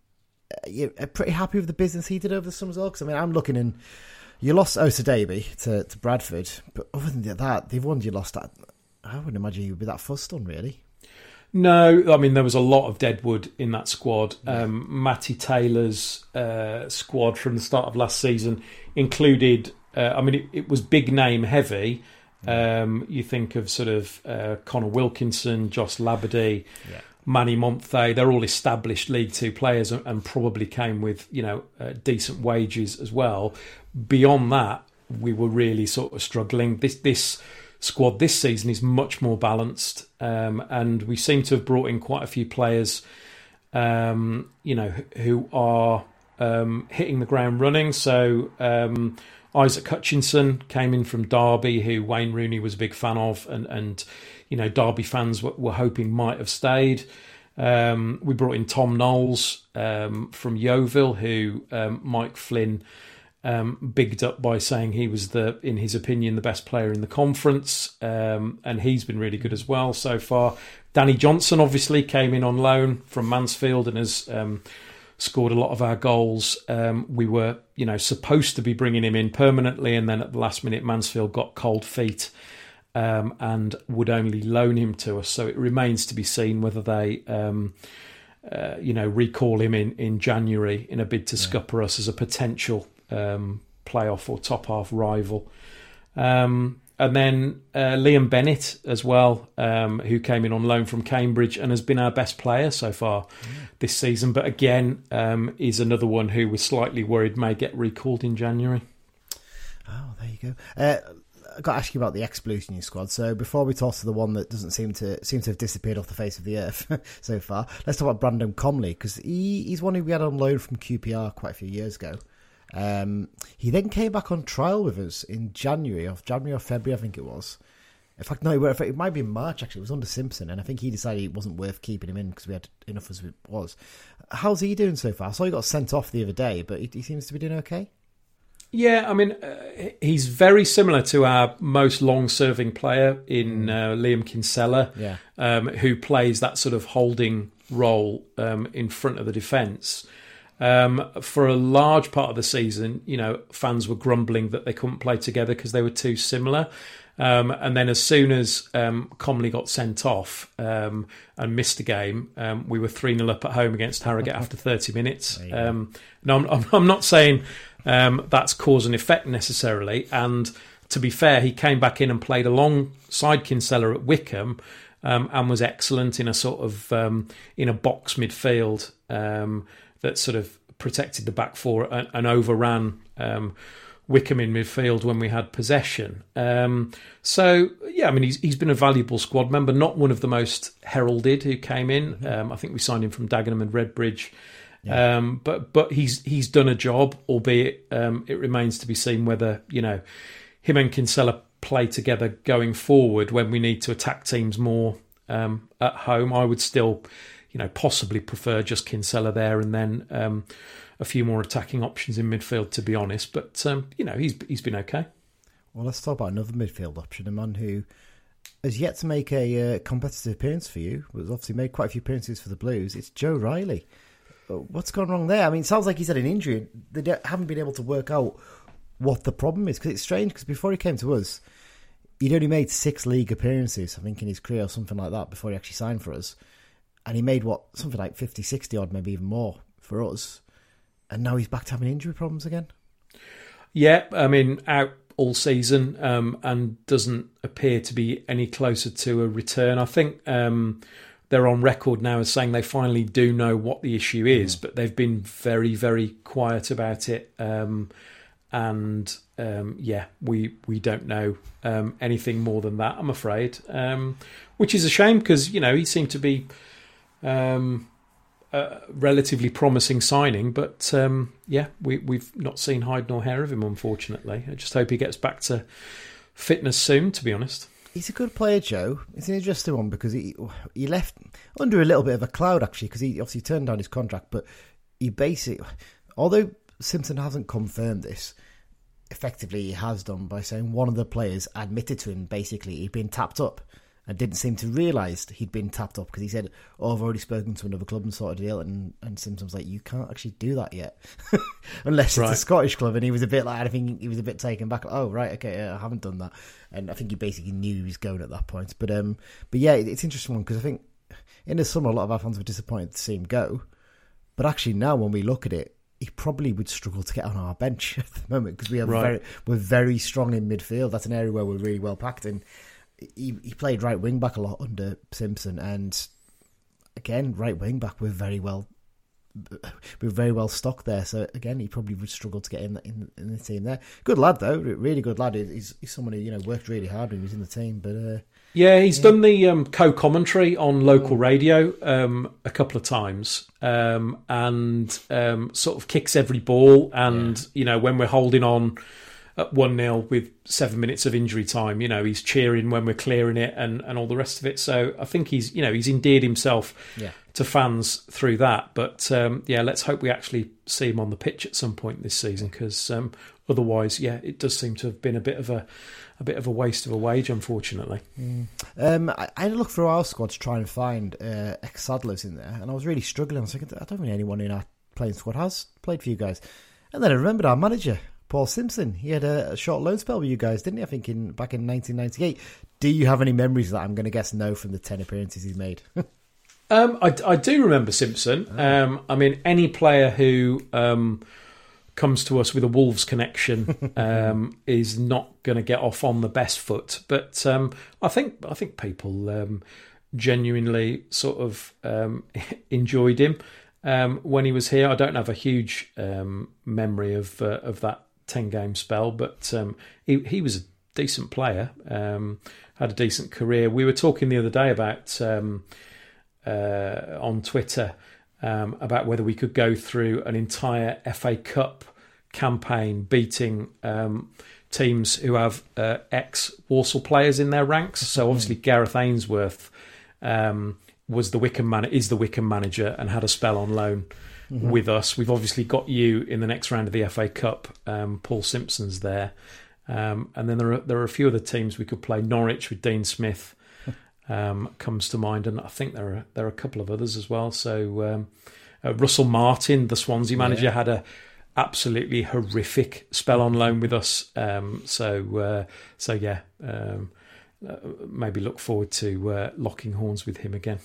you're pretty happy with the business he did over the summer as well? Because, I mean, I'm looking in you lost Osadebe to, to Bradford, but other than that, they've won. You lost that. I wouldn't imagine you'd be that fussed on, really. No, I mean there was a lot of deadwood in that squad. Um, Matty Taylor's uh, squad from the start of last season included. Uh, I mean, it, it, was big name heavy. Um, you think of sort of uh, Conor Wilkinson, Joss Labadie, yeah. Manny Monthe. They're all established League Two players and, and probably came with you know uh, decent wages as well beyond that, we were really sort of struggling. This this squad this season is much more balanced, um, and we seem to have brought in quite a few players, um, you know, who are um, hitting the ground running. So um, Isaac Hutchinson came in from Derby, who Wayne Rooney was a big fan of, and and you know Derby fans were, were hoping might have stayed. Um, we brought in Tom Knowles um, from Yeovil, who Mike Flynn um, bigged up by saying he was the, in his opinion, the best player in the conference, um, and he's been really good as well so far. Danny Johnson obviously came in on loan from Mansfield and has um, scored a lot of our goals. Um, we were, you know, supposed to be bringing him in permanently, and then at the last minute, Mansfield got cold feet. Um, and would only loan him to us. So it remains to be seen whether they, um, uh, you know, recall him in, in January in a bid to yeah. scupper us as a potential um, playoff or top half rival. Um, and then uh, Liam Bennett as well, um, who came in on loan from Cambridge and has been our best player so far yeah. this season. But again, um, is another one who we're slightly worried may get recalled in January. Oh, there you go. Uh, I've got to ask you about the ex-Blues squad. So before we toss to the one that doesn't seem to seem to have disappeared off the face of the earth so far, let's talk about Brandon Comley because he, he's one who we had on loan from QPR quite a few years ago. Um, he then came back on trial with us in January, of January or February, I think it was. In fact, no, it might be March actually. It was under Simpson, and I think he decided it wasn't worth keeping him in because we had enough as it was. How's he doing so far? I saw he got sent off the other day, but he, he seems to be doing okay. Yeah, I mean, uh, he's very similar to our most long-serving player in mm. uh, Liam Kinsella, yeah. um, who plays that sort of holding role um, in front of the defence. Um, for a large part of the season, you know, fans were grumbling that they couldn't play together because they were too similar. Um, and then as soon as um, Comley got sent off um, and missed a game, um, we were 3 0 up at home against Harrogate after 30 minutes. Um, now, I'm, I'm, not saying um, that's cause and effect necessarily. And to be fair, he came back in and played alongside Kinsella at Wycombe and was excellent in a sort of in a box midfield that sort of protected the back four and, and overran um, Wycombe in midfield when we had possession. Um, so yeah, I mean he's he's been a valuable squad member, not one of the most heralded who came in. Mm-hmm. Um, I think we signed him from Dagenham and Redbridge. Yeah. Um, but but he's he's done a job, albeit um, it remains to be seen whether you know him and Kinsella play together going forward when we need to attack teams more um, at home. I would still you know, possibly prefer just Kinsella there and then um, a few more attacking options in midfield, to be honest. But um, you know, he's he's been okay. Well, let's talk about another midfield option, a man who has yet to make a uh, competitive appearance for you, but has obviously made quite a few appearances for the Blues. It's Joe Riley. Uh, what's gone wrong there? I mean, it sounds like he's had an injury. They haven't been able to work out what the problem is because it's strange. Because before he came to us, he'd only made six league appearances, I think, in his career or something like that before he actually signed for us. And he made what something like 50, 60 odd, maybe even more for us. And now he's back to having injury problems again. Yeah, I mean, out all season um, and doesn't appear to be any closer to a return. I think um, they're on record now as saying they finally do know what the issue is, mm. but they've been very, very quiet about it. Um, and um, yeah, we we don't know um, anything more than that. I'm afraid, um, which is a shame because you know he seemed to be a relatively promising signing, but um, yeah, we, we've not seen hide nor hair of him, unfortunately. I just hope he gets back to fitness soon, to be honest. He's a good player, Joe. It's an interesting one because he he left under a little bit of a cloud actually because he obviously turned down his contract, but he basically, although Simpson hasn't confirmed this, effectively he has done by saying one of the players admitted to him basically he'd been tapped up and didn't seem to realise he'd been tapped up because he said, "Oh, I've already spoken to another club and sorted a deal." And and Simpson's like, "You can't actually do that yet, unless right. it's a Scottish club." And he was a bit like, I think he was a bit taken back. Like, oh, right, okay, yeah, I haven't done that. And I think he basically knew he was going at that point. But um, but yeah, it's interesting one because I think in the summer a lot of our fans were disappointed to see him go, but actually now when we look at it, he probably would struggle to get on our bench at the moment because we have right. very we're very strong in midfield. That's an area where we're really well packed in he, he played right wing back a lot under Simpson, and again, right wing back, we're very well we're very well stocked there. So again, he probably would struggle to get in in, in the team there. Good lad though, really good lad. He's, he's someone who you know worked really hard when he was in the team. But uh, yeah, he's yeah. done the um, co-commentary on local radio um, a couple of times, um, and um, sort of kicks every ball. And yeah. you know when we're holding on at 1 0 with seven minutes of injury time. You know, he's cheering when we're clearing it and, and all the rest of it. So I think he's, you know, he's endeared himself yeah. to fans through that. But um, yeah, let's hope we actually see him on the pitch at some point this season because um, otherwise, yeah, it does seem to have been a bit of a a bit of a waste of a wage, unfortunately. Mm. Um, I, I, had a look through our squad to try and find uh, ex Saddlers in there, and I was really struggling. I was thinking, I don't think anyone in our playing squad has played for you guys. And then I remembered our manager, Paul Simpson. He had a, short loan spell with you guys, didn't he? I think in back in 1998. Do you have any memories of that? I'm going to guess no from the 10 appearances he's made. um, I, I, do remember Simpson. Oh. Um, I mean, any player who um, comes to us with a Wolves connection um, is not going to get off on the best foot. But um, I think I think people um, genuinely sort of enjoyed him. Um, when he was here. I don't have a huge um, memory of uh, of that ten game spell, but um, he he was a decent player, um, had a decent career. We were talking the other day about um, uh, on Twitter um, about whether we could go through an entire FA Cup campaign beating um, teams who have uh, ex Walsall players in their ranks. So obviously Gareth Ainsworth um, was the Wycombe man is the Wycombe manager and had a spell on loan mm-hmm. with us. We've obviously got you in the next round of the FA Cup. Um, Paul Simpson's there, um, and then there are there are a few other teams we could play. Norwich with Dean Smith um, comes to mind, and I think there are there are a couple of others as well. So um, uh, Russell Martin, the Swansea manager, yeah. had a absolutely horrific spell on loan with us. Um, so uh, so yeah. Um, uh, maybe look forward to uh, locking horns with him again.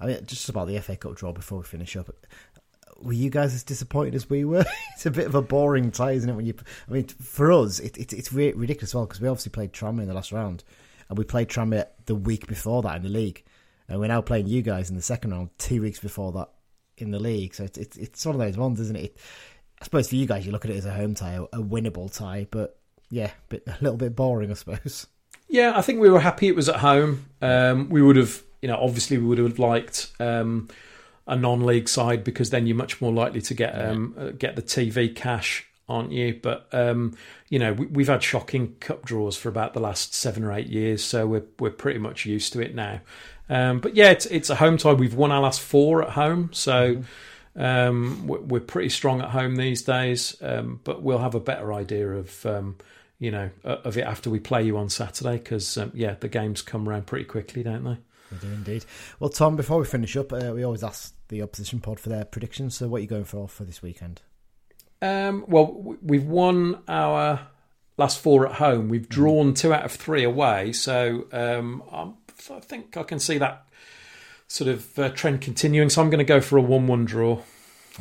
I mean, just about the FA Cup draw before we finish up were you guys as disappointed as we were? it's a bit of a boring tie, isn't it? When you, I mean, for us, it, it, it's re- ridiculous. Well, because we obviously played Tranmere in the last round, and we played Tranmere the week before that in the league, and we're now playing you guys in the second round two weeks before that in the league. So it's it's, it's one of those ones, isn't it? it? I suppose for you guys, you look at it as a home tie, a, winnable tie, but yeah, bit, a little bit boring, I suppose. Yeah, I think we were happy it was at home. Um, we would have, you know, obviously we would have liked. Um, a non-league side because then you're much more likely to get um, uh, get the TV cash, aren't you? But um, you know we, have had shocking cup draws for about the last seven or eight years, so we're we're pretty much used to it now. Um, but yeah, it's it's a home tie. We've won our last four at home, so. Mm-hmm. Um, we're, we're pretty strong at home these days, um, but we'll have a better idea of um, you know of it after we play you on Saturday because um, yeah, the games come around pretty quickly, don't they? They do indeed. Well, Tom, before we finish up, uh, we always ask the opposition pod for their predictions. So, what are you going for for this weekend? Um, well, we've won our last four at home. We've drawn two out of three away, so um, I'm, I think I can see that sort of uh, trend continuing. So I'm going to go for a one-one draw.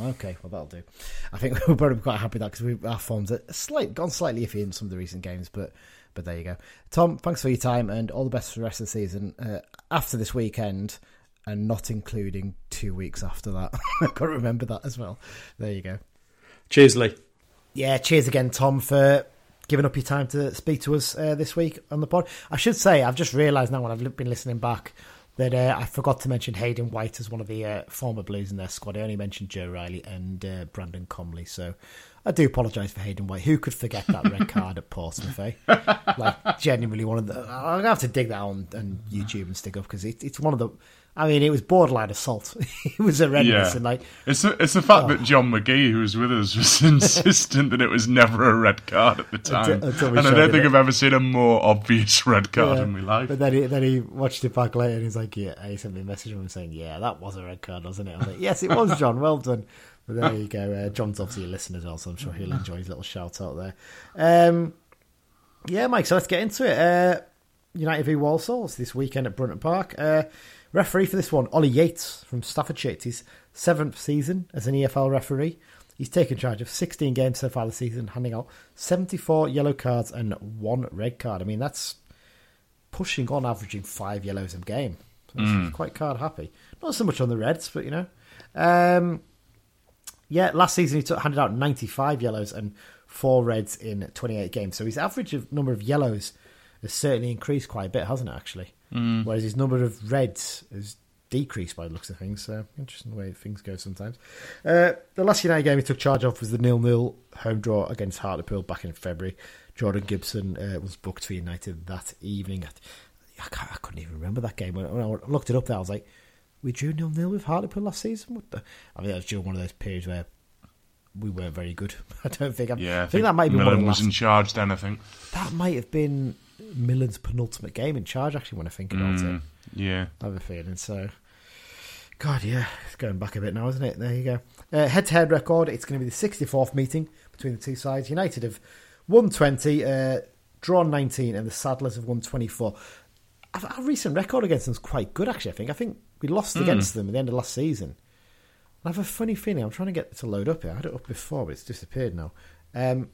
Okay, well that'll do. I think we're probably quite happy with that because our forms are slight, gone slightly iffy in some of the recent games, but but there you go. Tom, thanks for your time and all the best for the rest of the season. Uh, after this weekend, and not including two weeks after that, I've got to remember that as well. There you go. Cheers, Lee. Yeah, cheers again, Tom, for giving up your time to speak to us uh, this week on the pod. I should say, I've just realised now when I've been listening back that uh, I forgot to mention Hayden White as one of the uh, former Blues in their squad. I only mentioned Joe Riley and uh, Brandon Comley, so I do apologise for Hayden White. Who could forget that red card at Portsmouth? Eh? like genuinely one of the. I'm gonna have to dig that on, on YouTube and stick up because it, it's one of the. I mean, it was borderline assault. it was horrendous, Yeah. and like It's the, it's the fact Oh. that John McGee, who was with us, was insistent that it was never a red card at the time. until and I don't think it. I've ever seen a more obvious red card Yeah. in my life. But then he, then he watched it back later and he's like, yeah, he sent me a message him saying, yeah, that was a red card, wasn't it? I'm like, yes, it was, John. Well done. But there you go. Uh, John's obviously a listener as well, so I'm sure he'll enjoy his little shout out there. Um, yeah, Mike, so let's get into it. Uh, United v Walsall this weekend at Brunton Park. Uh, referee for this one, Ollie Yates from Staffordshire. It's his seventh season as an EFL referee. He's taken charge of 16 games so far this season, handing out 74 yellow cards and one red card. I mean, that's pushing on averaging five yellows a game. So he's quite card happy. Not so much on the Reds, but you know. Um, yeah, last season he took handed out 95 yellows and four reds in 28 games. So his average of number of yellows has certainly increased quite a bit, hasn't it? Actually, whereas his number of reds has decreased by the looks of things. So interesting the way things go sometimes. Uh, the last United game he took charge of was the nil-nil home draw against Hartlepool back in February. Jordan Gibson uh, was booked for United that evening. I, can't, I couldn't even remember that game. When, when I looked it up there, I was like, we drew nil nil with Hartlepool last season. What the? I mean, that was during one of those periods where we weren't very good. I don't think. I'm, yeah, I think, that might be one of Millen was last. in charge then. I think. That might have been Millen's penultimate game in charge. Actually, when I think about it, Mm, yeah, I have a feeling so. God, yeah, it's going back a bit now, isn't it? There you go. Uh, head-to-head record. It's going to be the 64th meeting between the two sides. United have won 20, uh, drawn 19, and the Saddlers have won 24. Our our recent record against them is quite good, actually. I think. I think we lost against them at the end of last season. I have a funny feeling. I'm trying to get it to load up here. I had it up before, but it's disappeared now. Um,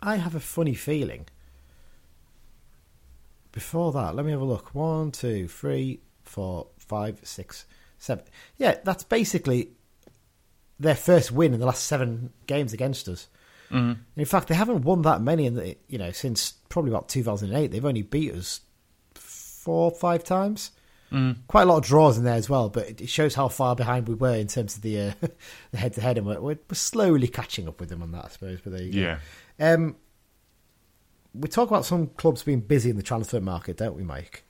I have a funny feeling. Before that, let me have a look. One, two, three, four, five, six, seven. Yeah, that's basically their first win in the last seven games against us. Mm. In fact, they haven't won that many in the, you know since probably about 2008. They've only beat us four, five times. Quite a lot of draws in there as well, but it it shows how far behind we were in terms of the uh, the head to head, and we're, we're slowly catching up with them on that, I suppose. But there you go. yeah. Um, we talk about some clubs being busy in the transfer market, don't we, Mike?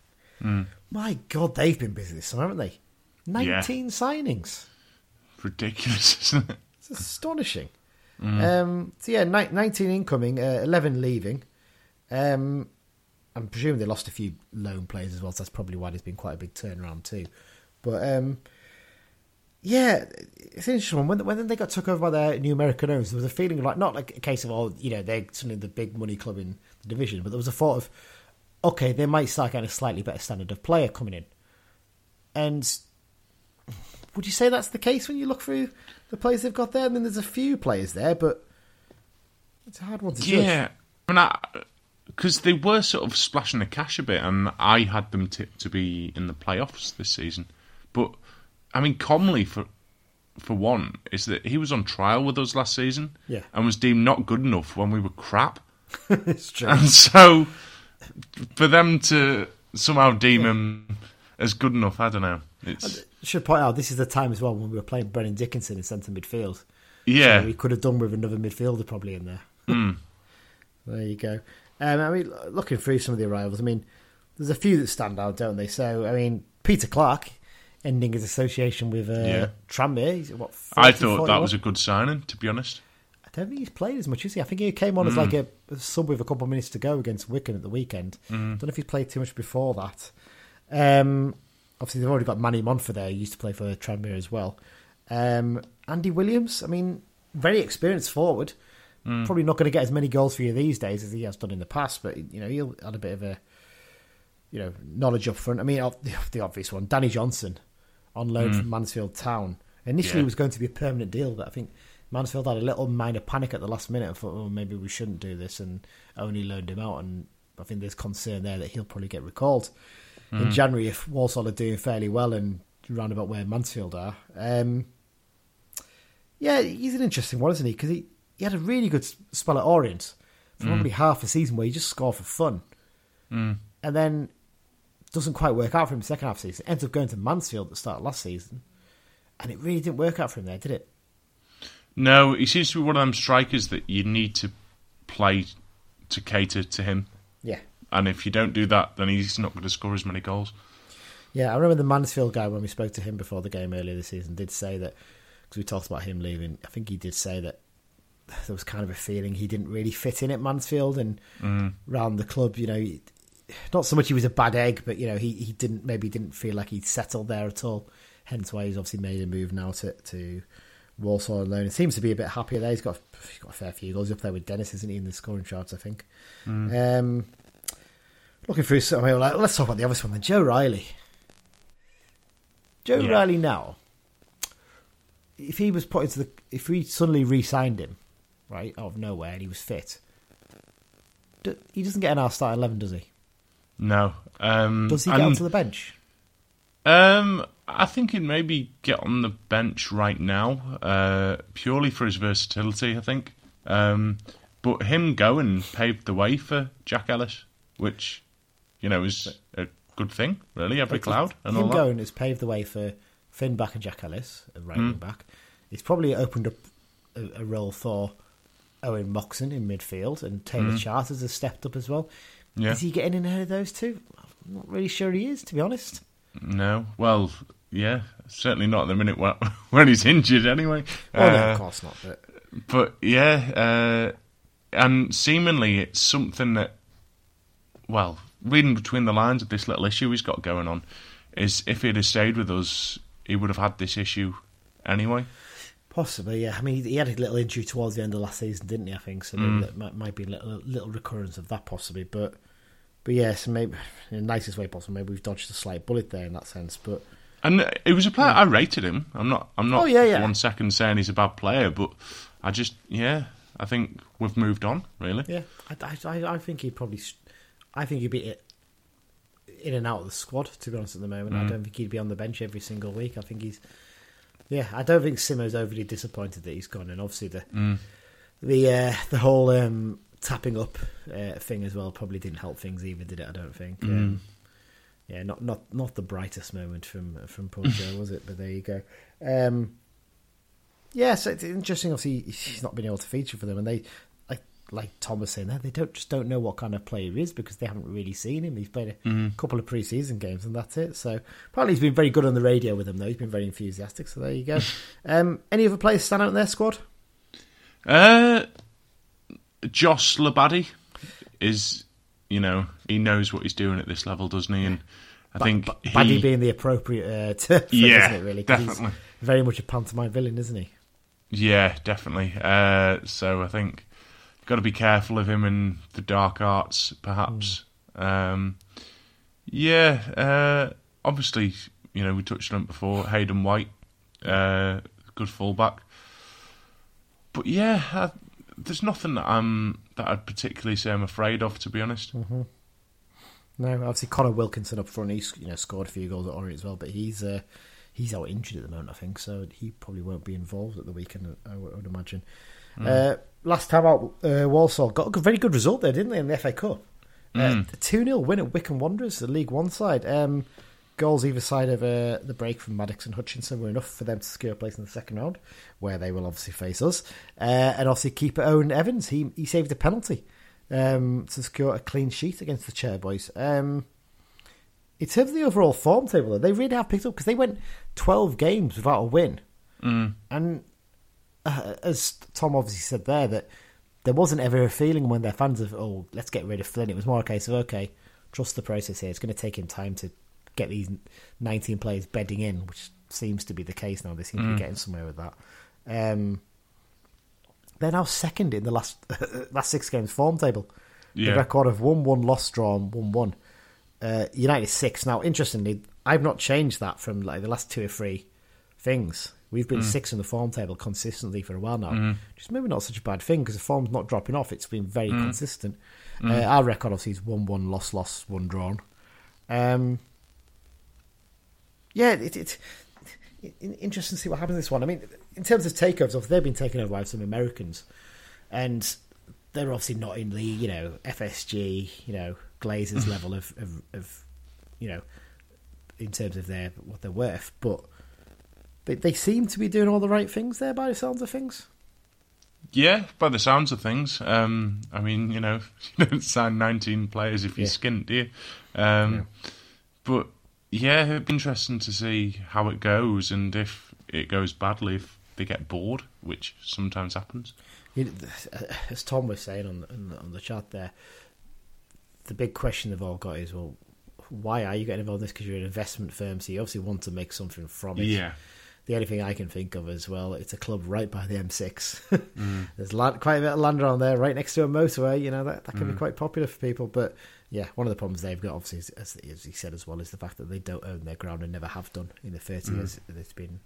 My God, they've been busy this summer, haven't they? Nineteen signings. Ridiculous, isn't it? It's astonishing. Um, so yeah, nineteen incoming, uh, eleven leaving. Um, I'm presuming they lost a few loan players as well, so that's probably why there's been quite a big turnaround too. But um, yeah, it's interesting. When, when they got took over by their new American owners, there was a feeling like not like a case of oh, you know, they're suddenly the big money club in the division, but there was a thought of okay, they might start getting a slightly better standard of player coming in. And would you say that's the case when you look through the players they've got there? I mean, there's a few players there, but it's a hard one to judge. Yeah, I mean, because they were sort of splashing the cash a bit, and I had them tipped to be in the playoffs this season. But I mean, Comley for for one is that he was on trial with us last season, Yeah. and was deemed not good enough when we were crap, it's true. and so for them to somehow deem him as good enough, I don't know. It's Should point out this is the time as well when we were playing Brennan Dickinson in centre midfield. yeah, So we could have done with another midfielder probably in there. there you go. Um, I mean, looking through some of the arrivals, I mean, there's a few that stand out, don't they? So, I mean, Peter Clarke ending his association with uh, Yeah. Tranmere. What, 40, I thought 41? that was a good signing, to be honest. I don't think he's played as much, is he? I think he came on as like a, a sub with a couple of minutes to go against Wigan at the weekend. don't know if he's played too much before that. Um, obviously, they've already got Manny Monfort there. He used to play for Tranmere as well. Um, Andy Williams, I mean, very experienced forward. Probably not going to get as many goals for you these days as he has done in the past, but you know he'll had a bit of a you know knowledge up front. I mean, the, the obvious one, Danny Johnson, on loan from Mansfield Town. Initially, Yeah. it was going to be a permanent deal, but I think Mansfield had a little minor panic at the last minute and thought, oh, maybe we shouldn't do this, and only loaned him out. And I think there's concern there that he'll probably get recalled in hmm. January if Walsall are doing fairly well and round about where Mansfield are. Um, yeah, he's an interesting one, isn't he? Because he, he had a really good spell at Orient for hmm. probably half a season where he just scored for fun. Hmm. And then doesn't quite work out for him second half of the season. Ends up going to Mansfield at the start of last season. And it really didn't work out for him there, did it? No, he seems to be one of them strikers that you need to play to cater to him. Yeah. And if you don't do that, then he's not going to score as many goals. Yeah, I remember the Mansfield guy when we spoke to him before the game earlier this season did say that because we talked about him leaving. I think he did say that there was kind of a feeling he didn't really fit in at Mansfield and mm. around the club. You know, not so much he was a bad egg, but you know he, he didn't maybe didn't feel like he'd settled there at all. Hence why he's obviously made a move now to to Walsall on loan. It seems to be a bit happier there. He's got he's got a fair few goals up there with Dennis, isn't he, in the scoring charts? I think. Um, looking through some, like, let's talk about the obvious one then. Joe Riley. Joe Yeah. Riley now, if he was put into the, if we suddenly re-signed him, right out of nowhere, and he was fit, do, he doesn't get an R start eleven, does he? No. Um, Does he get and, onto the bench? Um, I think he'd maybe get on the bench right now, uh, purely for his versatility. I think, um, but him going paved the way for Jack Ellis, which you know is a good thing, really. Every cloud and him all that. going has paved the way for Fin Back and Jack Ellis, a right wing back. It's probably opened up a, a role for Owen Moxon in midfield, and Taylor Charters has stepped up as well. Yeah. Is he getting in ahead of those two? I'm not really sure he is, to be honest. No, well, yeah, certainly not at the minute when, when he's injured. Anyway, Oh no, Uh, of course not. But but yeah, uh, and seemingly it's something that, well, reading between the lines of this little issue he's got going on, is if he'd have stayed with us, he would have had this issue anyway. Possibly, yeah. I mean, he had a little injury towards the end of last season, didn't he? I think so. Maybe that might, might be a little, little recurrence of that, possibly. But, but yes, maybe in the nicest way possible. Maybe we've dodged a slight bullet there in that sense. But And it was a player I rated him. I'm not. I'm not. Oh, yeah, yeah. One second saying he's a bad player, but I just yeah. I think we've moved on. Really. yeah, I, I, I think he'd probably, I think he'd be in and out of the squad. To be honest, at the moment, I don't think he'd be on the bench every single week. I think he's, yeah, I don't think Simo's overly disappointed that he's gone, and obviously the the uh, the whole um, tapping up uh, thing as well probably didn't help things either, did it? I don't think. Um, yeah, not not not the brightest moment from from poor Joe, was it? But there you go. Um, yeah, so it's interesting. Obviously, he's not been able to feature for them, and they, like like Tom was saying, there they don't just don't know what kind of player he is because they haven't really seen him. He's played a couple of preseason games, and that's it. So apparently, he's been very good on the radio with them, though. He's been very enthusiastic. So there you go. um, any other players stand out in their squad? Uh, Josh Labadie is, you know, he knows what he's doing at this level, doesn't he? And I think he, Baddy being the appropriate uh, term, Yeah, isn't it? Really, definitely. very much a pantomime villain, isn't he? yeah, definitely. Uh, so I think got to be careful of him in the dark arts, perhaps. Um, yeah, uh, obviously, you know, we touched on it before. Hayden White, uh, good fullback. But yeah, there's nothing that I'm that I'd particularly say I'm afraid of, to be honest. No, obviously Conor Wilkinson up front. He's you know scored a few goals at Orient as well, but he's uh, he's out injured at the moment, I think, so he probably won't be involved at the weekend. I would, I would imagine. Uh, last time out, uh, Walsall got a very good result there, didn't they, in the FA Cup? Uh, A two 0 win at Wycombe Wanderers, the League One side. Um, goals either side of uh, the break from Maddox and Hutchinson were enough for them to secure a place in the second round, where they will obviously face us. Uh, and obviously keeper Owen Evans, he he saved a penalty um, to secure a clean sheet against the Chairboys. Um, in terms of the overall form table, though, they really have picked up because they went 12 games without a win. Mm. And uh, as Tom obviously said there, that there wasn't ever a feeling when their fans of, oh, let's get rid of Flynn. It was more a case of, okay, trust the process here. It's going to take him time to get these 19 players bedding in, which seems to be the case now. They seem to be getting somewhere with that. Um, they're now second in the last last six games form table. Yeah. The record of one one loss drawn one one. Uh, United six. Now, interestingly, I've not changed that from like the last two or three things. We've been six in the form table consistently for a while now. Which is maybe not such a bad thing because the form's not dropping off. It's been very consistent. Uh, our record obviously is one one loss loss one drawn. Um, yeah, it, it, it, interesting to see what happens in this one. I mean, in terms of takeovers, obviously they've been taken over by some Americans, and they're obviously not in the you know FSG, you know Glazers level of, of, of you know in terms of their what they're worth, but they they seem to be doing all the right things there by the sounds of things. Yeah, by the sounds of things. Um, I mean, you know, you don't sign 19 players if you're Yeah. skint, do you? Um, But yeah, it'd be interesting to see how it goes and if it goes badly, if they get bored, which sometimes happens. You know, uh, as Tom was saying on on the, on the chat there, the big question they've all got is, well, why are you getting involved in this? Because you're an investment firm, so you obviously want to make something from it. Yeah. The only thing I can think of as well, it's a club right by the M6. Mm. There's land, quite a bit of land around there, right next to a motorway. You know that that can be mm. quite popular for people. But yeah, one of the problems they've got, obviously, as, as he said as well, is the fact that they don't own their ground and never have done in the 30 years that it's been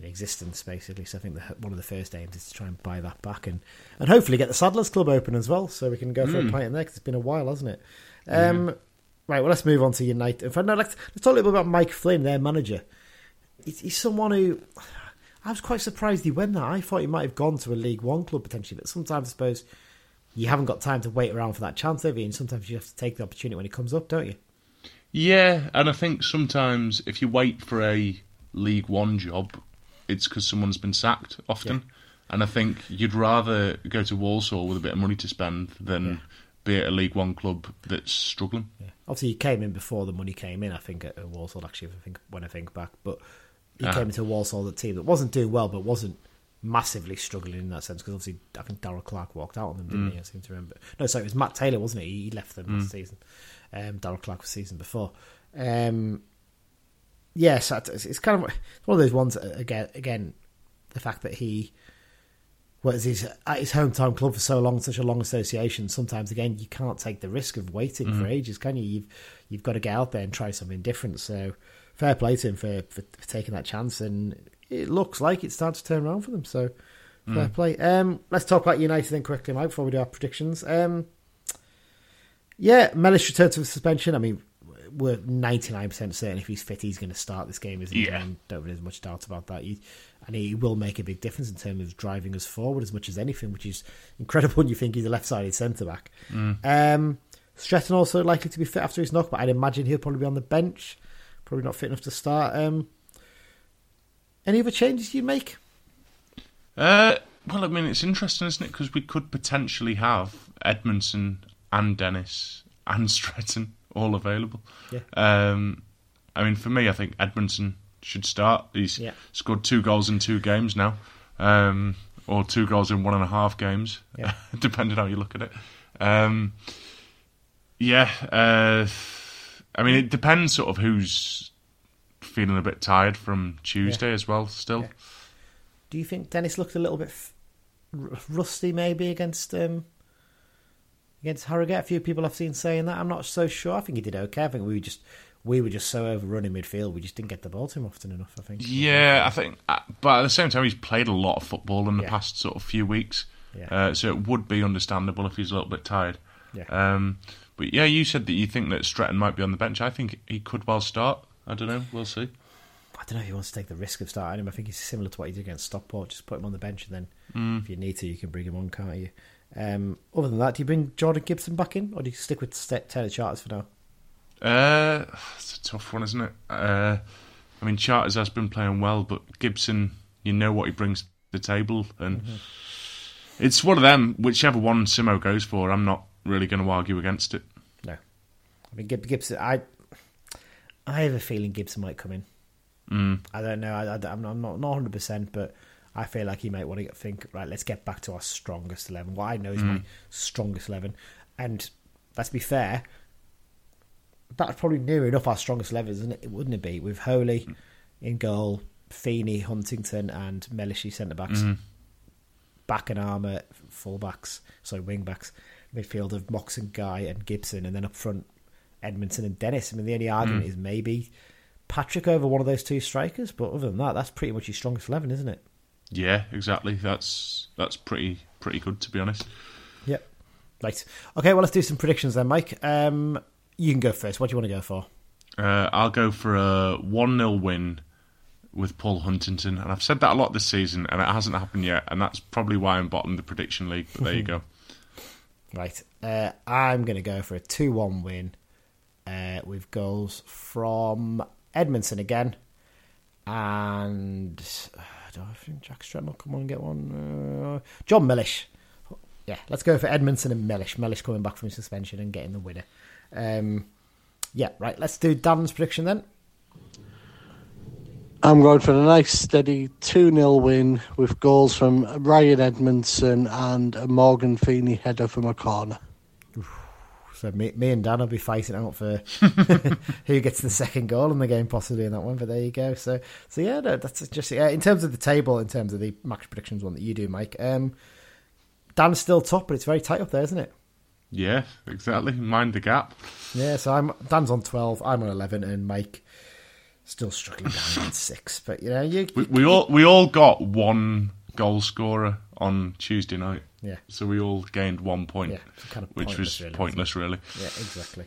in existence, basically. So I think the, one of the first aims is to try and buy that back and and hopefully get the Saddlers Club open as well, so we can go for a pint in there because it's been a while, hasn't it? Um, Right. Well, let's move on to United. In fact, no, let's, let's talk a little bit about Mike Flynn, their manager. He's, he's someone who I was quite surprised he went there. I thought he might have gone to a League One club potentially, but sometimes I suppose you haven't got time to wait around for that chance, have you? And sometimes you have to take the opportunity when it comes up, don't you? Yeah, and I think sometimes if you wait for a League One job, it's because someone's been sacked often. And I think you'd rather go to Walsall with a bit of money to spend than be at a League One club that's struggling. Obviously, he came in before the money came in. I think at, Walsall, actually, if I think when I think back, but he Ah. came into Walsall, the team that wasn't doing well, but wasn't massively struggling in that sense. Because obviously, I think Darrell Clarke walked out on them, didn't he? I seem to remember. No, sorry, it was Matt Taylor, wasn't he? He left them last season. Um, Darrell Clarke was season before. Um, yes, it's, it's kind of one of those ones. uh, Again, again, the fact that he was his at his hometown club for so long, such a long association. Sometimes, again, you can't take the risk of waiting for ages, can you? You've you've got to get out there and try something different. So, fair play to him for, for, for taking that chance, and it looks like it's starting to turn around for them. So, fair play. Um, let's talk about United then quickly, Mike, before we do our predictions. Um, yeah, Mellish returned to suspension. I mean, we're ninety nine percent certain if he's fit, he's going to start this game, isn't he? Yeah. And don't really have much doubt about that. He, and he will make a big difference in terms of driving us forward as much as anything, which is incredible when you think he's a left sided centre back. Um, Stretton also likely to be fit after his knock, but I'd imagine he'll probably be on the bench. Probably not fit enough to start. Um, any other changes you'd make? Uh, well, I mean, it's interesting, isn't it? Because we could potentially have Edmondson and Dennis and Stretton all available. Yeah. Um, I mean, for me, I think Edmondson should start. He's Yeah. scored two goals in two games now, um, or two goals in one and a half games, Yeah. depending how you look at it. Um, yeah, uh, I mean, it depends sort of who's feeling a bit tired from Tuesday as well. Still, Yeah. Do you think Dennis looked a little bit f- rusty, maybe against um, against Harrogate? A few people I've seen saying that. I'm not so sure. I think he did okay. I think we were just we were just so overrun in midfield. We just didn't get the ball to him often enough. I think. Yeah, I think, uh, but at the same time, he's played a lot of football in the Yeah. past sort of few weeks, Yeah. uh, so it would be understandable if he's a little bit tired. Yeah. Um, but yeah, you said that you think that Stretton might be on the bench. I think he could well start. I don't know. We'll see. I don't know if he wants to take the risk of starting him. I think he's similar to what he did against Stockport. Just put him on the bench, and then Mm. if you need to, you can bring him on, can't you? Um, other than that, do you bring Jordan Gibson back in, or do you stick with Taylor Charters for now? Uh, it's a tough one, isn't it? Uh, I mean, Charters has been playing well, but Gibson, you know what he brings to the table, and Mm-hmm. it's one of them. Whichever one Simo goes for, I'm not really going to argue against it. No, I mean Gibson. I I have a feeling Gibson might come in. Mm. I don't know. I, am not, I'm not 100, percent but I feel like he might want to think right. Let's get back to our strongest eleven. What I know is my strongest eleven, and let's be fair. That's probably near enough our strongest eleven, isn't it? Wouldn't it be with Holy in goal, Feeney, Huntington, and Melishi centre backs, Back and Armer full backs, sorry wing backs, midfield of Moxon, Guy, and Gibson, and then up front Edmondson and Dennis. I mean, the only argument is maybe Patrick over one of those two strikers, but other than that, that's pretty much his strongest eleven, isn't it? Yeah, exactly. That's that's pretty pretty good to be honest. Yep. Right. Okay. Well, let's do some predictions then, Mike. Um, you can go first. What do you want to go for? Uh, I'll go for a one 0 win with Paul Huntington, and I've said that a lot this season, and it hasn't happened yet, and that's probably why I'm bottom of the prediction league. But there you go. Right. Uh, I'm going to go for a two-one win uh, with goals from Edmondson again, and uh, do I think Jack Stretton will come on and get one? Uh, Jon Mellish. Yeah, let's go for Edmondson and Mellish. Mellish coming back from suspension and getting the winner. Um, yeah, right. Let's do Dan's prediction then. I'm going for a nice steady 2 0 win with goals from Ryan Edmondson and a Morgan Feeney header from a corner. So me, me and Dan will be fighting out for who gets the second goal in the game, possibly in that one. But there you go. So, so yeah, no, that's just yeah. In terms of the table, in terms of the match predictions one that you do, Mike, um, Dan's still top, but it's very tight up there, isn't it? Yeah, exactly. Mind the gap. Yeah. So I'm Dan's on twelve, I'm on eleven, and Mike still struggling down on six. But you know, you, We, we all we all got one goal scorer on Tuesday night. Yeah. So we all gained one point, Yeah, kind of which was really, pointless, really. Yeah, exactly.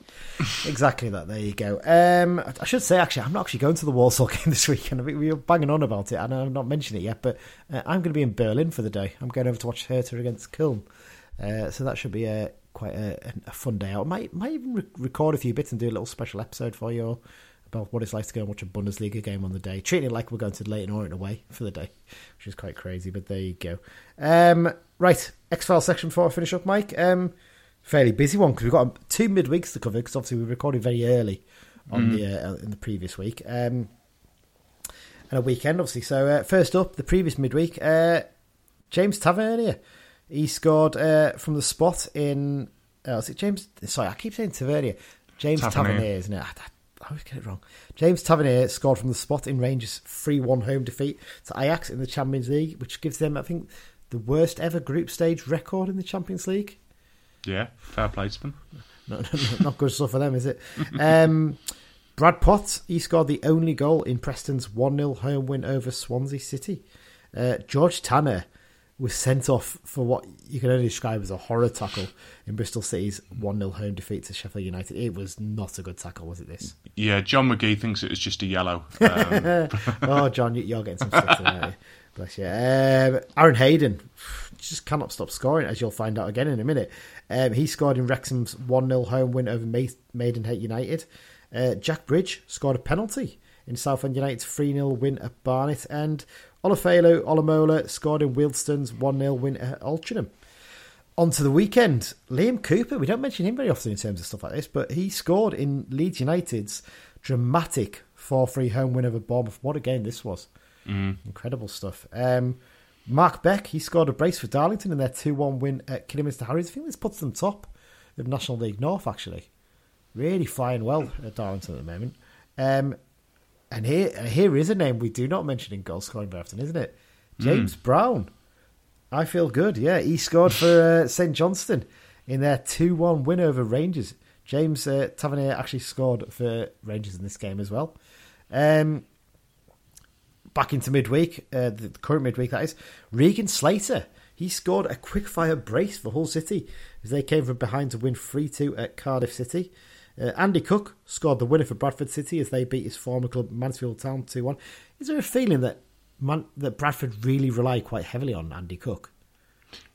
exactly that. There you go. Um, I should say, actually, I'm not actually going to the Walsall game this weekend. I mean, we were banging on about it, and I've not mentioned it yet, but uh, I'm going to be in Berlin for the day. I'm going over to watch Hertha against Köln. Uh, so that should be a, quite a, a fun day out. I might, might even re- record a few bits and do a little special episode for you all about what it's like to go and watch a Bundesliga game on the day. Treating it like we're going to Leyton Orient away for the day, which is quite crazy, but there you go. Um, right, X File section before I finish up, Mike. Um, fairly busy one because we've got two midweeks to cover because obviously we recorded very early on the uh, in the previous week um, and a weekend obviously. So uh, first up, the previous midweek, uh, James Tavernier, he scored uh, from the spot in. Oh, is it James? Sorry, I keep saying Tavernier. James Tavernier. Tavernier, isn't it? I, I always get it wrong. James Tavernier scored from the spot in Rangers' 3 1 home defeat to Ajax in the Champions League, which gives them, I think, the worst ever group stage record in the Champions League. Yeah, fair play to them. Not, not, not good stuff for them, is it? Um, Brad Potts, he scored the only goal in Preston's 1 0 home win over Swansea City. Uh, George Tanner was sent off for what you can only describe as a horror tackle in Bristol City's 1 0 home defeat to Sheffield United. It was not a good tackle, was it? This? Yeah, John McGee thinks it was just a yellow. Um, oh, John, you- you're getting some stuff aren't? Bless you. Um, Aaron Hayden just cannot stop scoring, as you'll find out again in a minute. Um, he scored in Wrexham's 1 0 home win over Maidenhead United. Uh, Jack Bridge scored a penalty in Southend United's 3 0 win at Barnet. And Olufela Olomola scored in Wealdstone's 1 0 win at Altrincham. On to the weekend, Liam Cooper. We don't mention him very often in terms of stuff like this, but he scored in Leeds United's dramatic 4 3 home win over Bournemouth. What a game this was! Incredible stuff. Um, Mark Beck, he scored a brace for Darlington in their 2 1 win at Kidderminster Harriers. I think this puts them top of National League North, actually. Really flying well at Darlington at the moment. Um, and here, here is a name we do not mention in goal scoring very often, isn't it? James Brown. I feel good. Yeah, he scored for uh, St Johnstone in their 2 1 win over Rangers. James uh, Tavernier actually scored for Rangers in this game as well. Um, back into midweek, uh, the current midweek that is, Regan Slater. He scored a quick-fire brace for Hull City as they came from behind to win 3-2 at Cardiff City. Uh, Andy Cook scored the winner for Bradford City as they beat his former club Mansfield Town 2-1. Is there a feeling that Man- that Bradford really rely quite heavily on Andy Cook?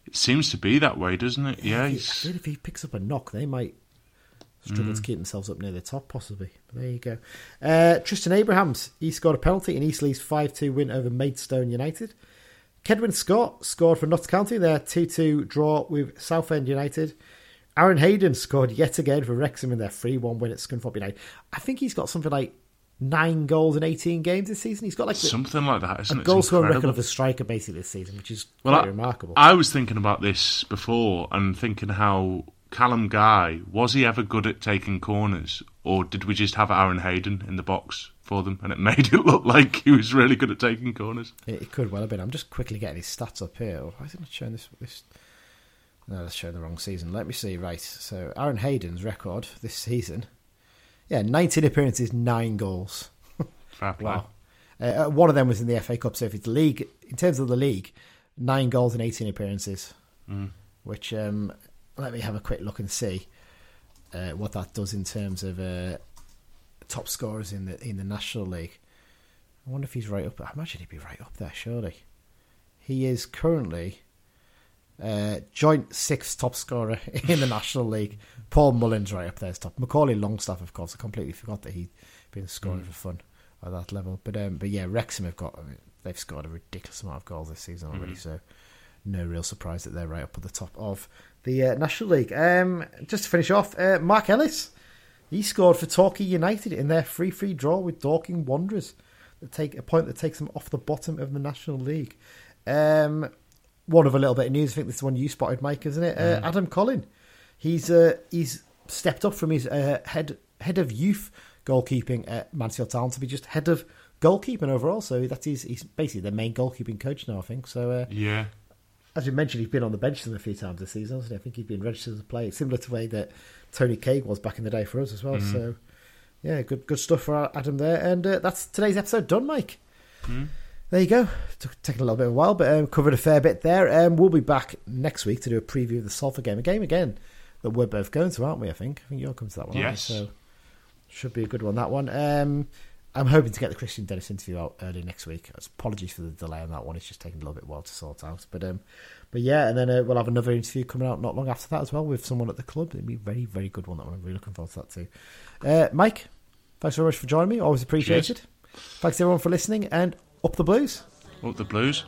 it seems to be that way, doesn't it? Yeah, I he's, if he picks up a knock, they might struggle to keep themselves up near the top, possibly. But there you go. Uh, Tristan Abrahams, he scored a penalty in Eastleigh's 5 2 win over Maidstone United. Cedwyn Scott scored for Notts County, their 2 2 draw with Southend United. Aaron Hayden scored yet again for Wrexham in their 3 1 win at Scunthorpe United. I think he's got something like nine goals in 18 games this season. He's got like the, Something like that, a isn't it? goal scoring record of a striker basically this season, which is Well, quite I- remarkable. I was thinking about this before and thinking how Callum Guy was he ever good at taking corners, or did we just have Aaron Hayden in the box for them and it made it look like he was really good at taking corners? It, it could well have been. I'm just quickly getting his stats up here. Why is it not showing this? this... No, that's showing the wrong season. Let me see. Right. So Aaron Hayden's record this season. Yeah, 19 appearances, nine goals. Wow. Uh, uh, one of them was in the FA Cup. So if it's the league, in terms of the league, nine goals and 18 appearances. Which um, let me have a quick look and see uh, what that does in terms of uh, top scorers in the in the National League. I wonder if he's right up. I imagine he'd be right up there. Surely, he is currently uh, joint sixth top scorer in the National League. Paul Mullins right up there is top. Macaulay Langstaff, of course. I completely forgot that he'd been scoring for fun at that level. But um, but yeah, Wrexham have got. I mean, they've scored a ridiculous amount of goals this season already. So no real surprise that they're right up at the top of the uh, National League. Um, just to finish off, uh, Mark Ellis. He scored for Torquay United in their free-free draw with Dorking Wanderers. That take a point that takes them off the bottom of the National League. Um, one of a little bit of news. I think this is one you spotted, Mike, isn't it? Uh, Adam Collin. He's uh, he's stepped up from his uh, head head of youth goalkeeping at Mansfield Town to be just head of goalkeeping overall. So that's his, he's basically the main goalkeeping coach now. I think so. Uh, Yeah. as you mentioned, he's been on the bench a few times this season, hasn't he? I think he's been registered as a player, similar to the way that Tony Craig was back in the day for us as well. So, yeah, good good stuff for Adam there. And uh, that's today's episode done, Mike. There you go. Took taking a little bit of a while, but um, covered a fair bit there. Um, we'll be back next week to do a preview of the Salford game, a game again that we're both going to, aren't we? I think. I think you're coming to that one. Yes. So should be a good one. That one. Um, I'm hoping to get the Kristian Dennis interview out early next week. Apologies for the delay on that one. It's just taking a little bit while to sort out. But um, but yeah, and then uh, we'll have another interview coming out not long after that as well with someone at the club. It'll be a very very good one. That one. I'm really looking forward to that too. Uh, Mike, thanks very much for joining me. Always appreciated. Thanks everyone for listening and up the blues. Up the Blues.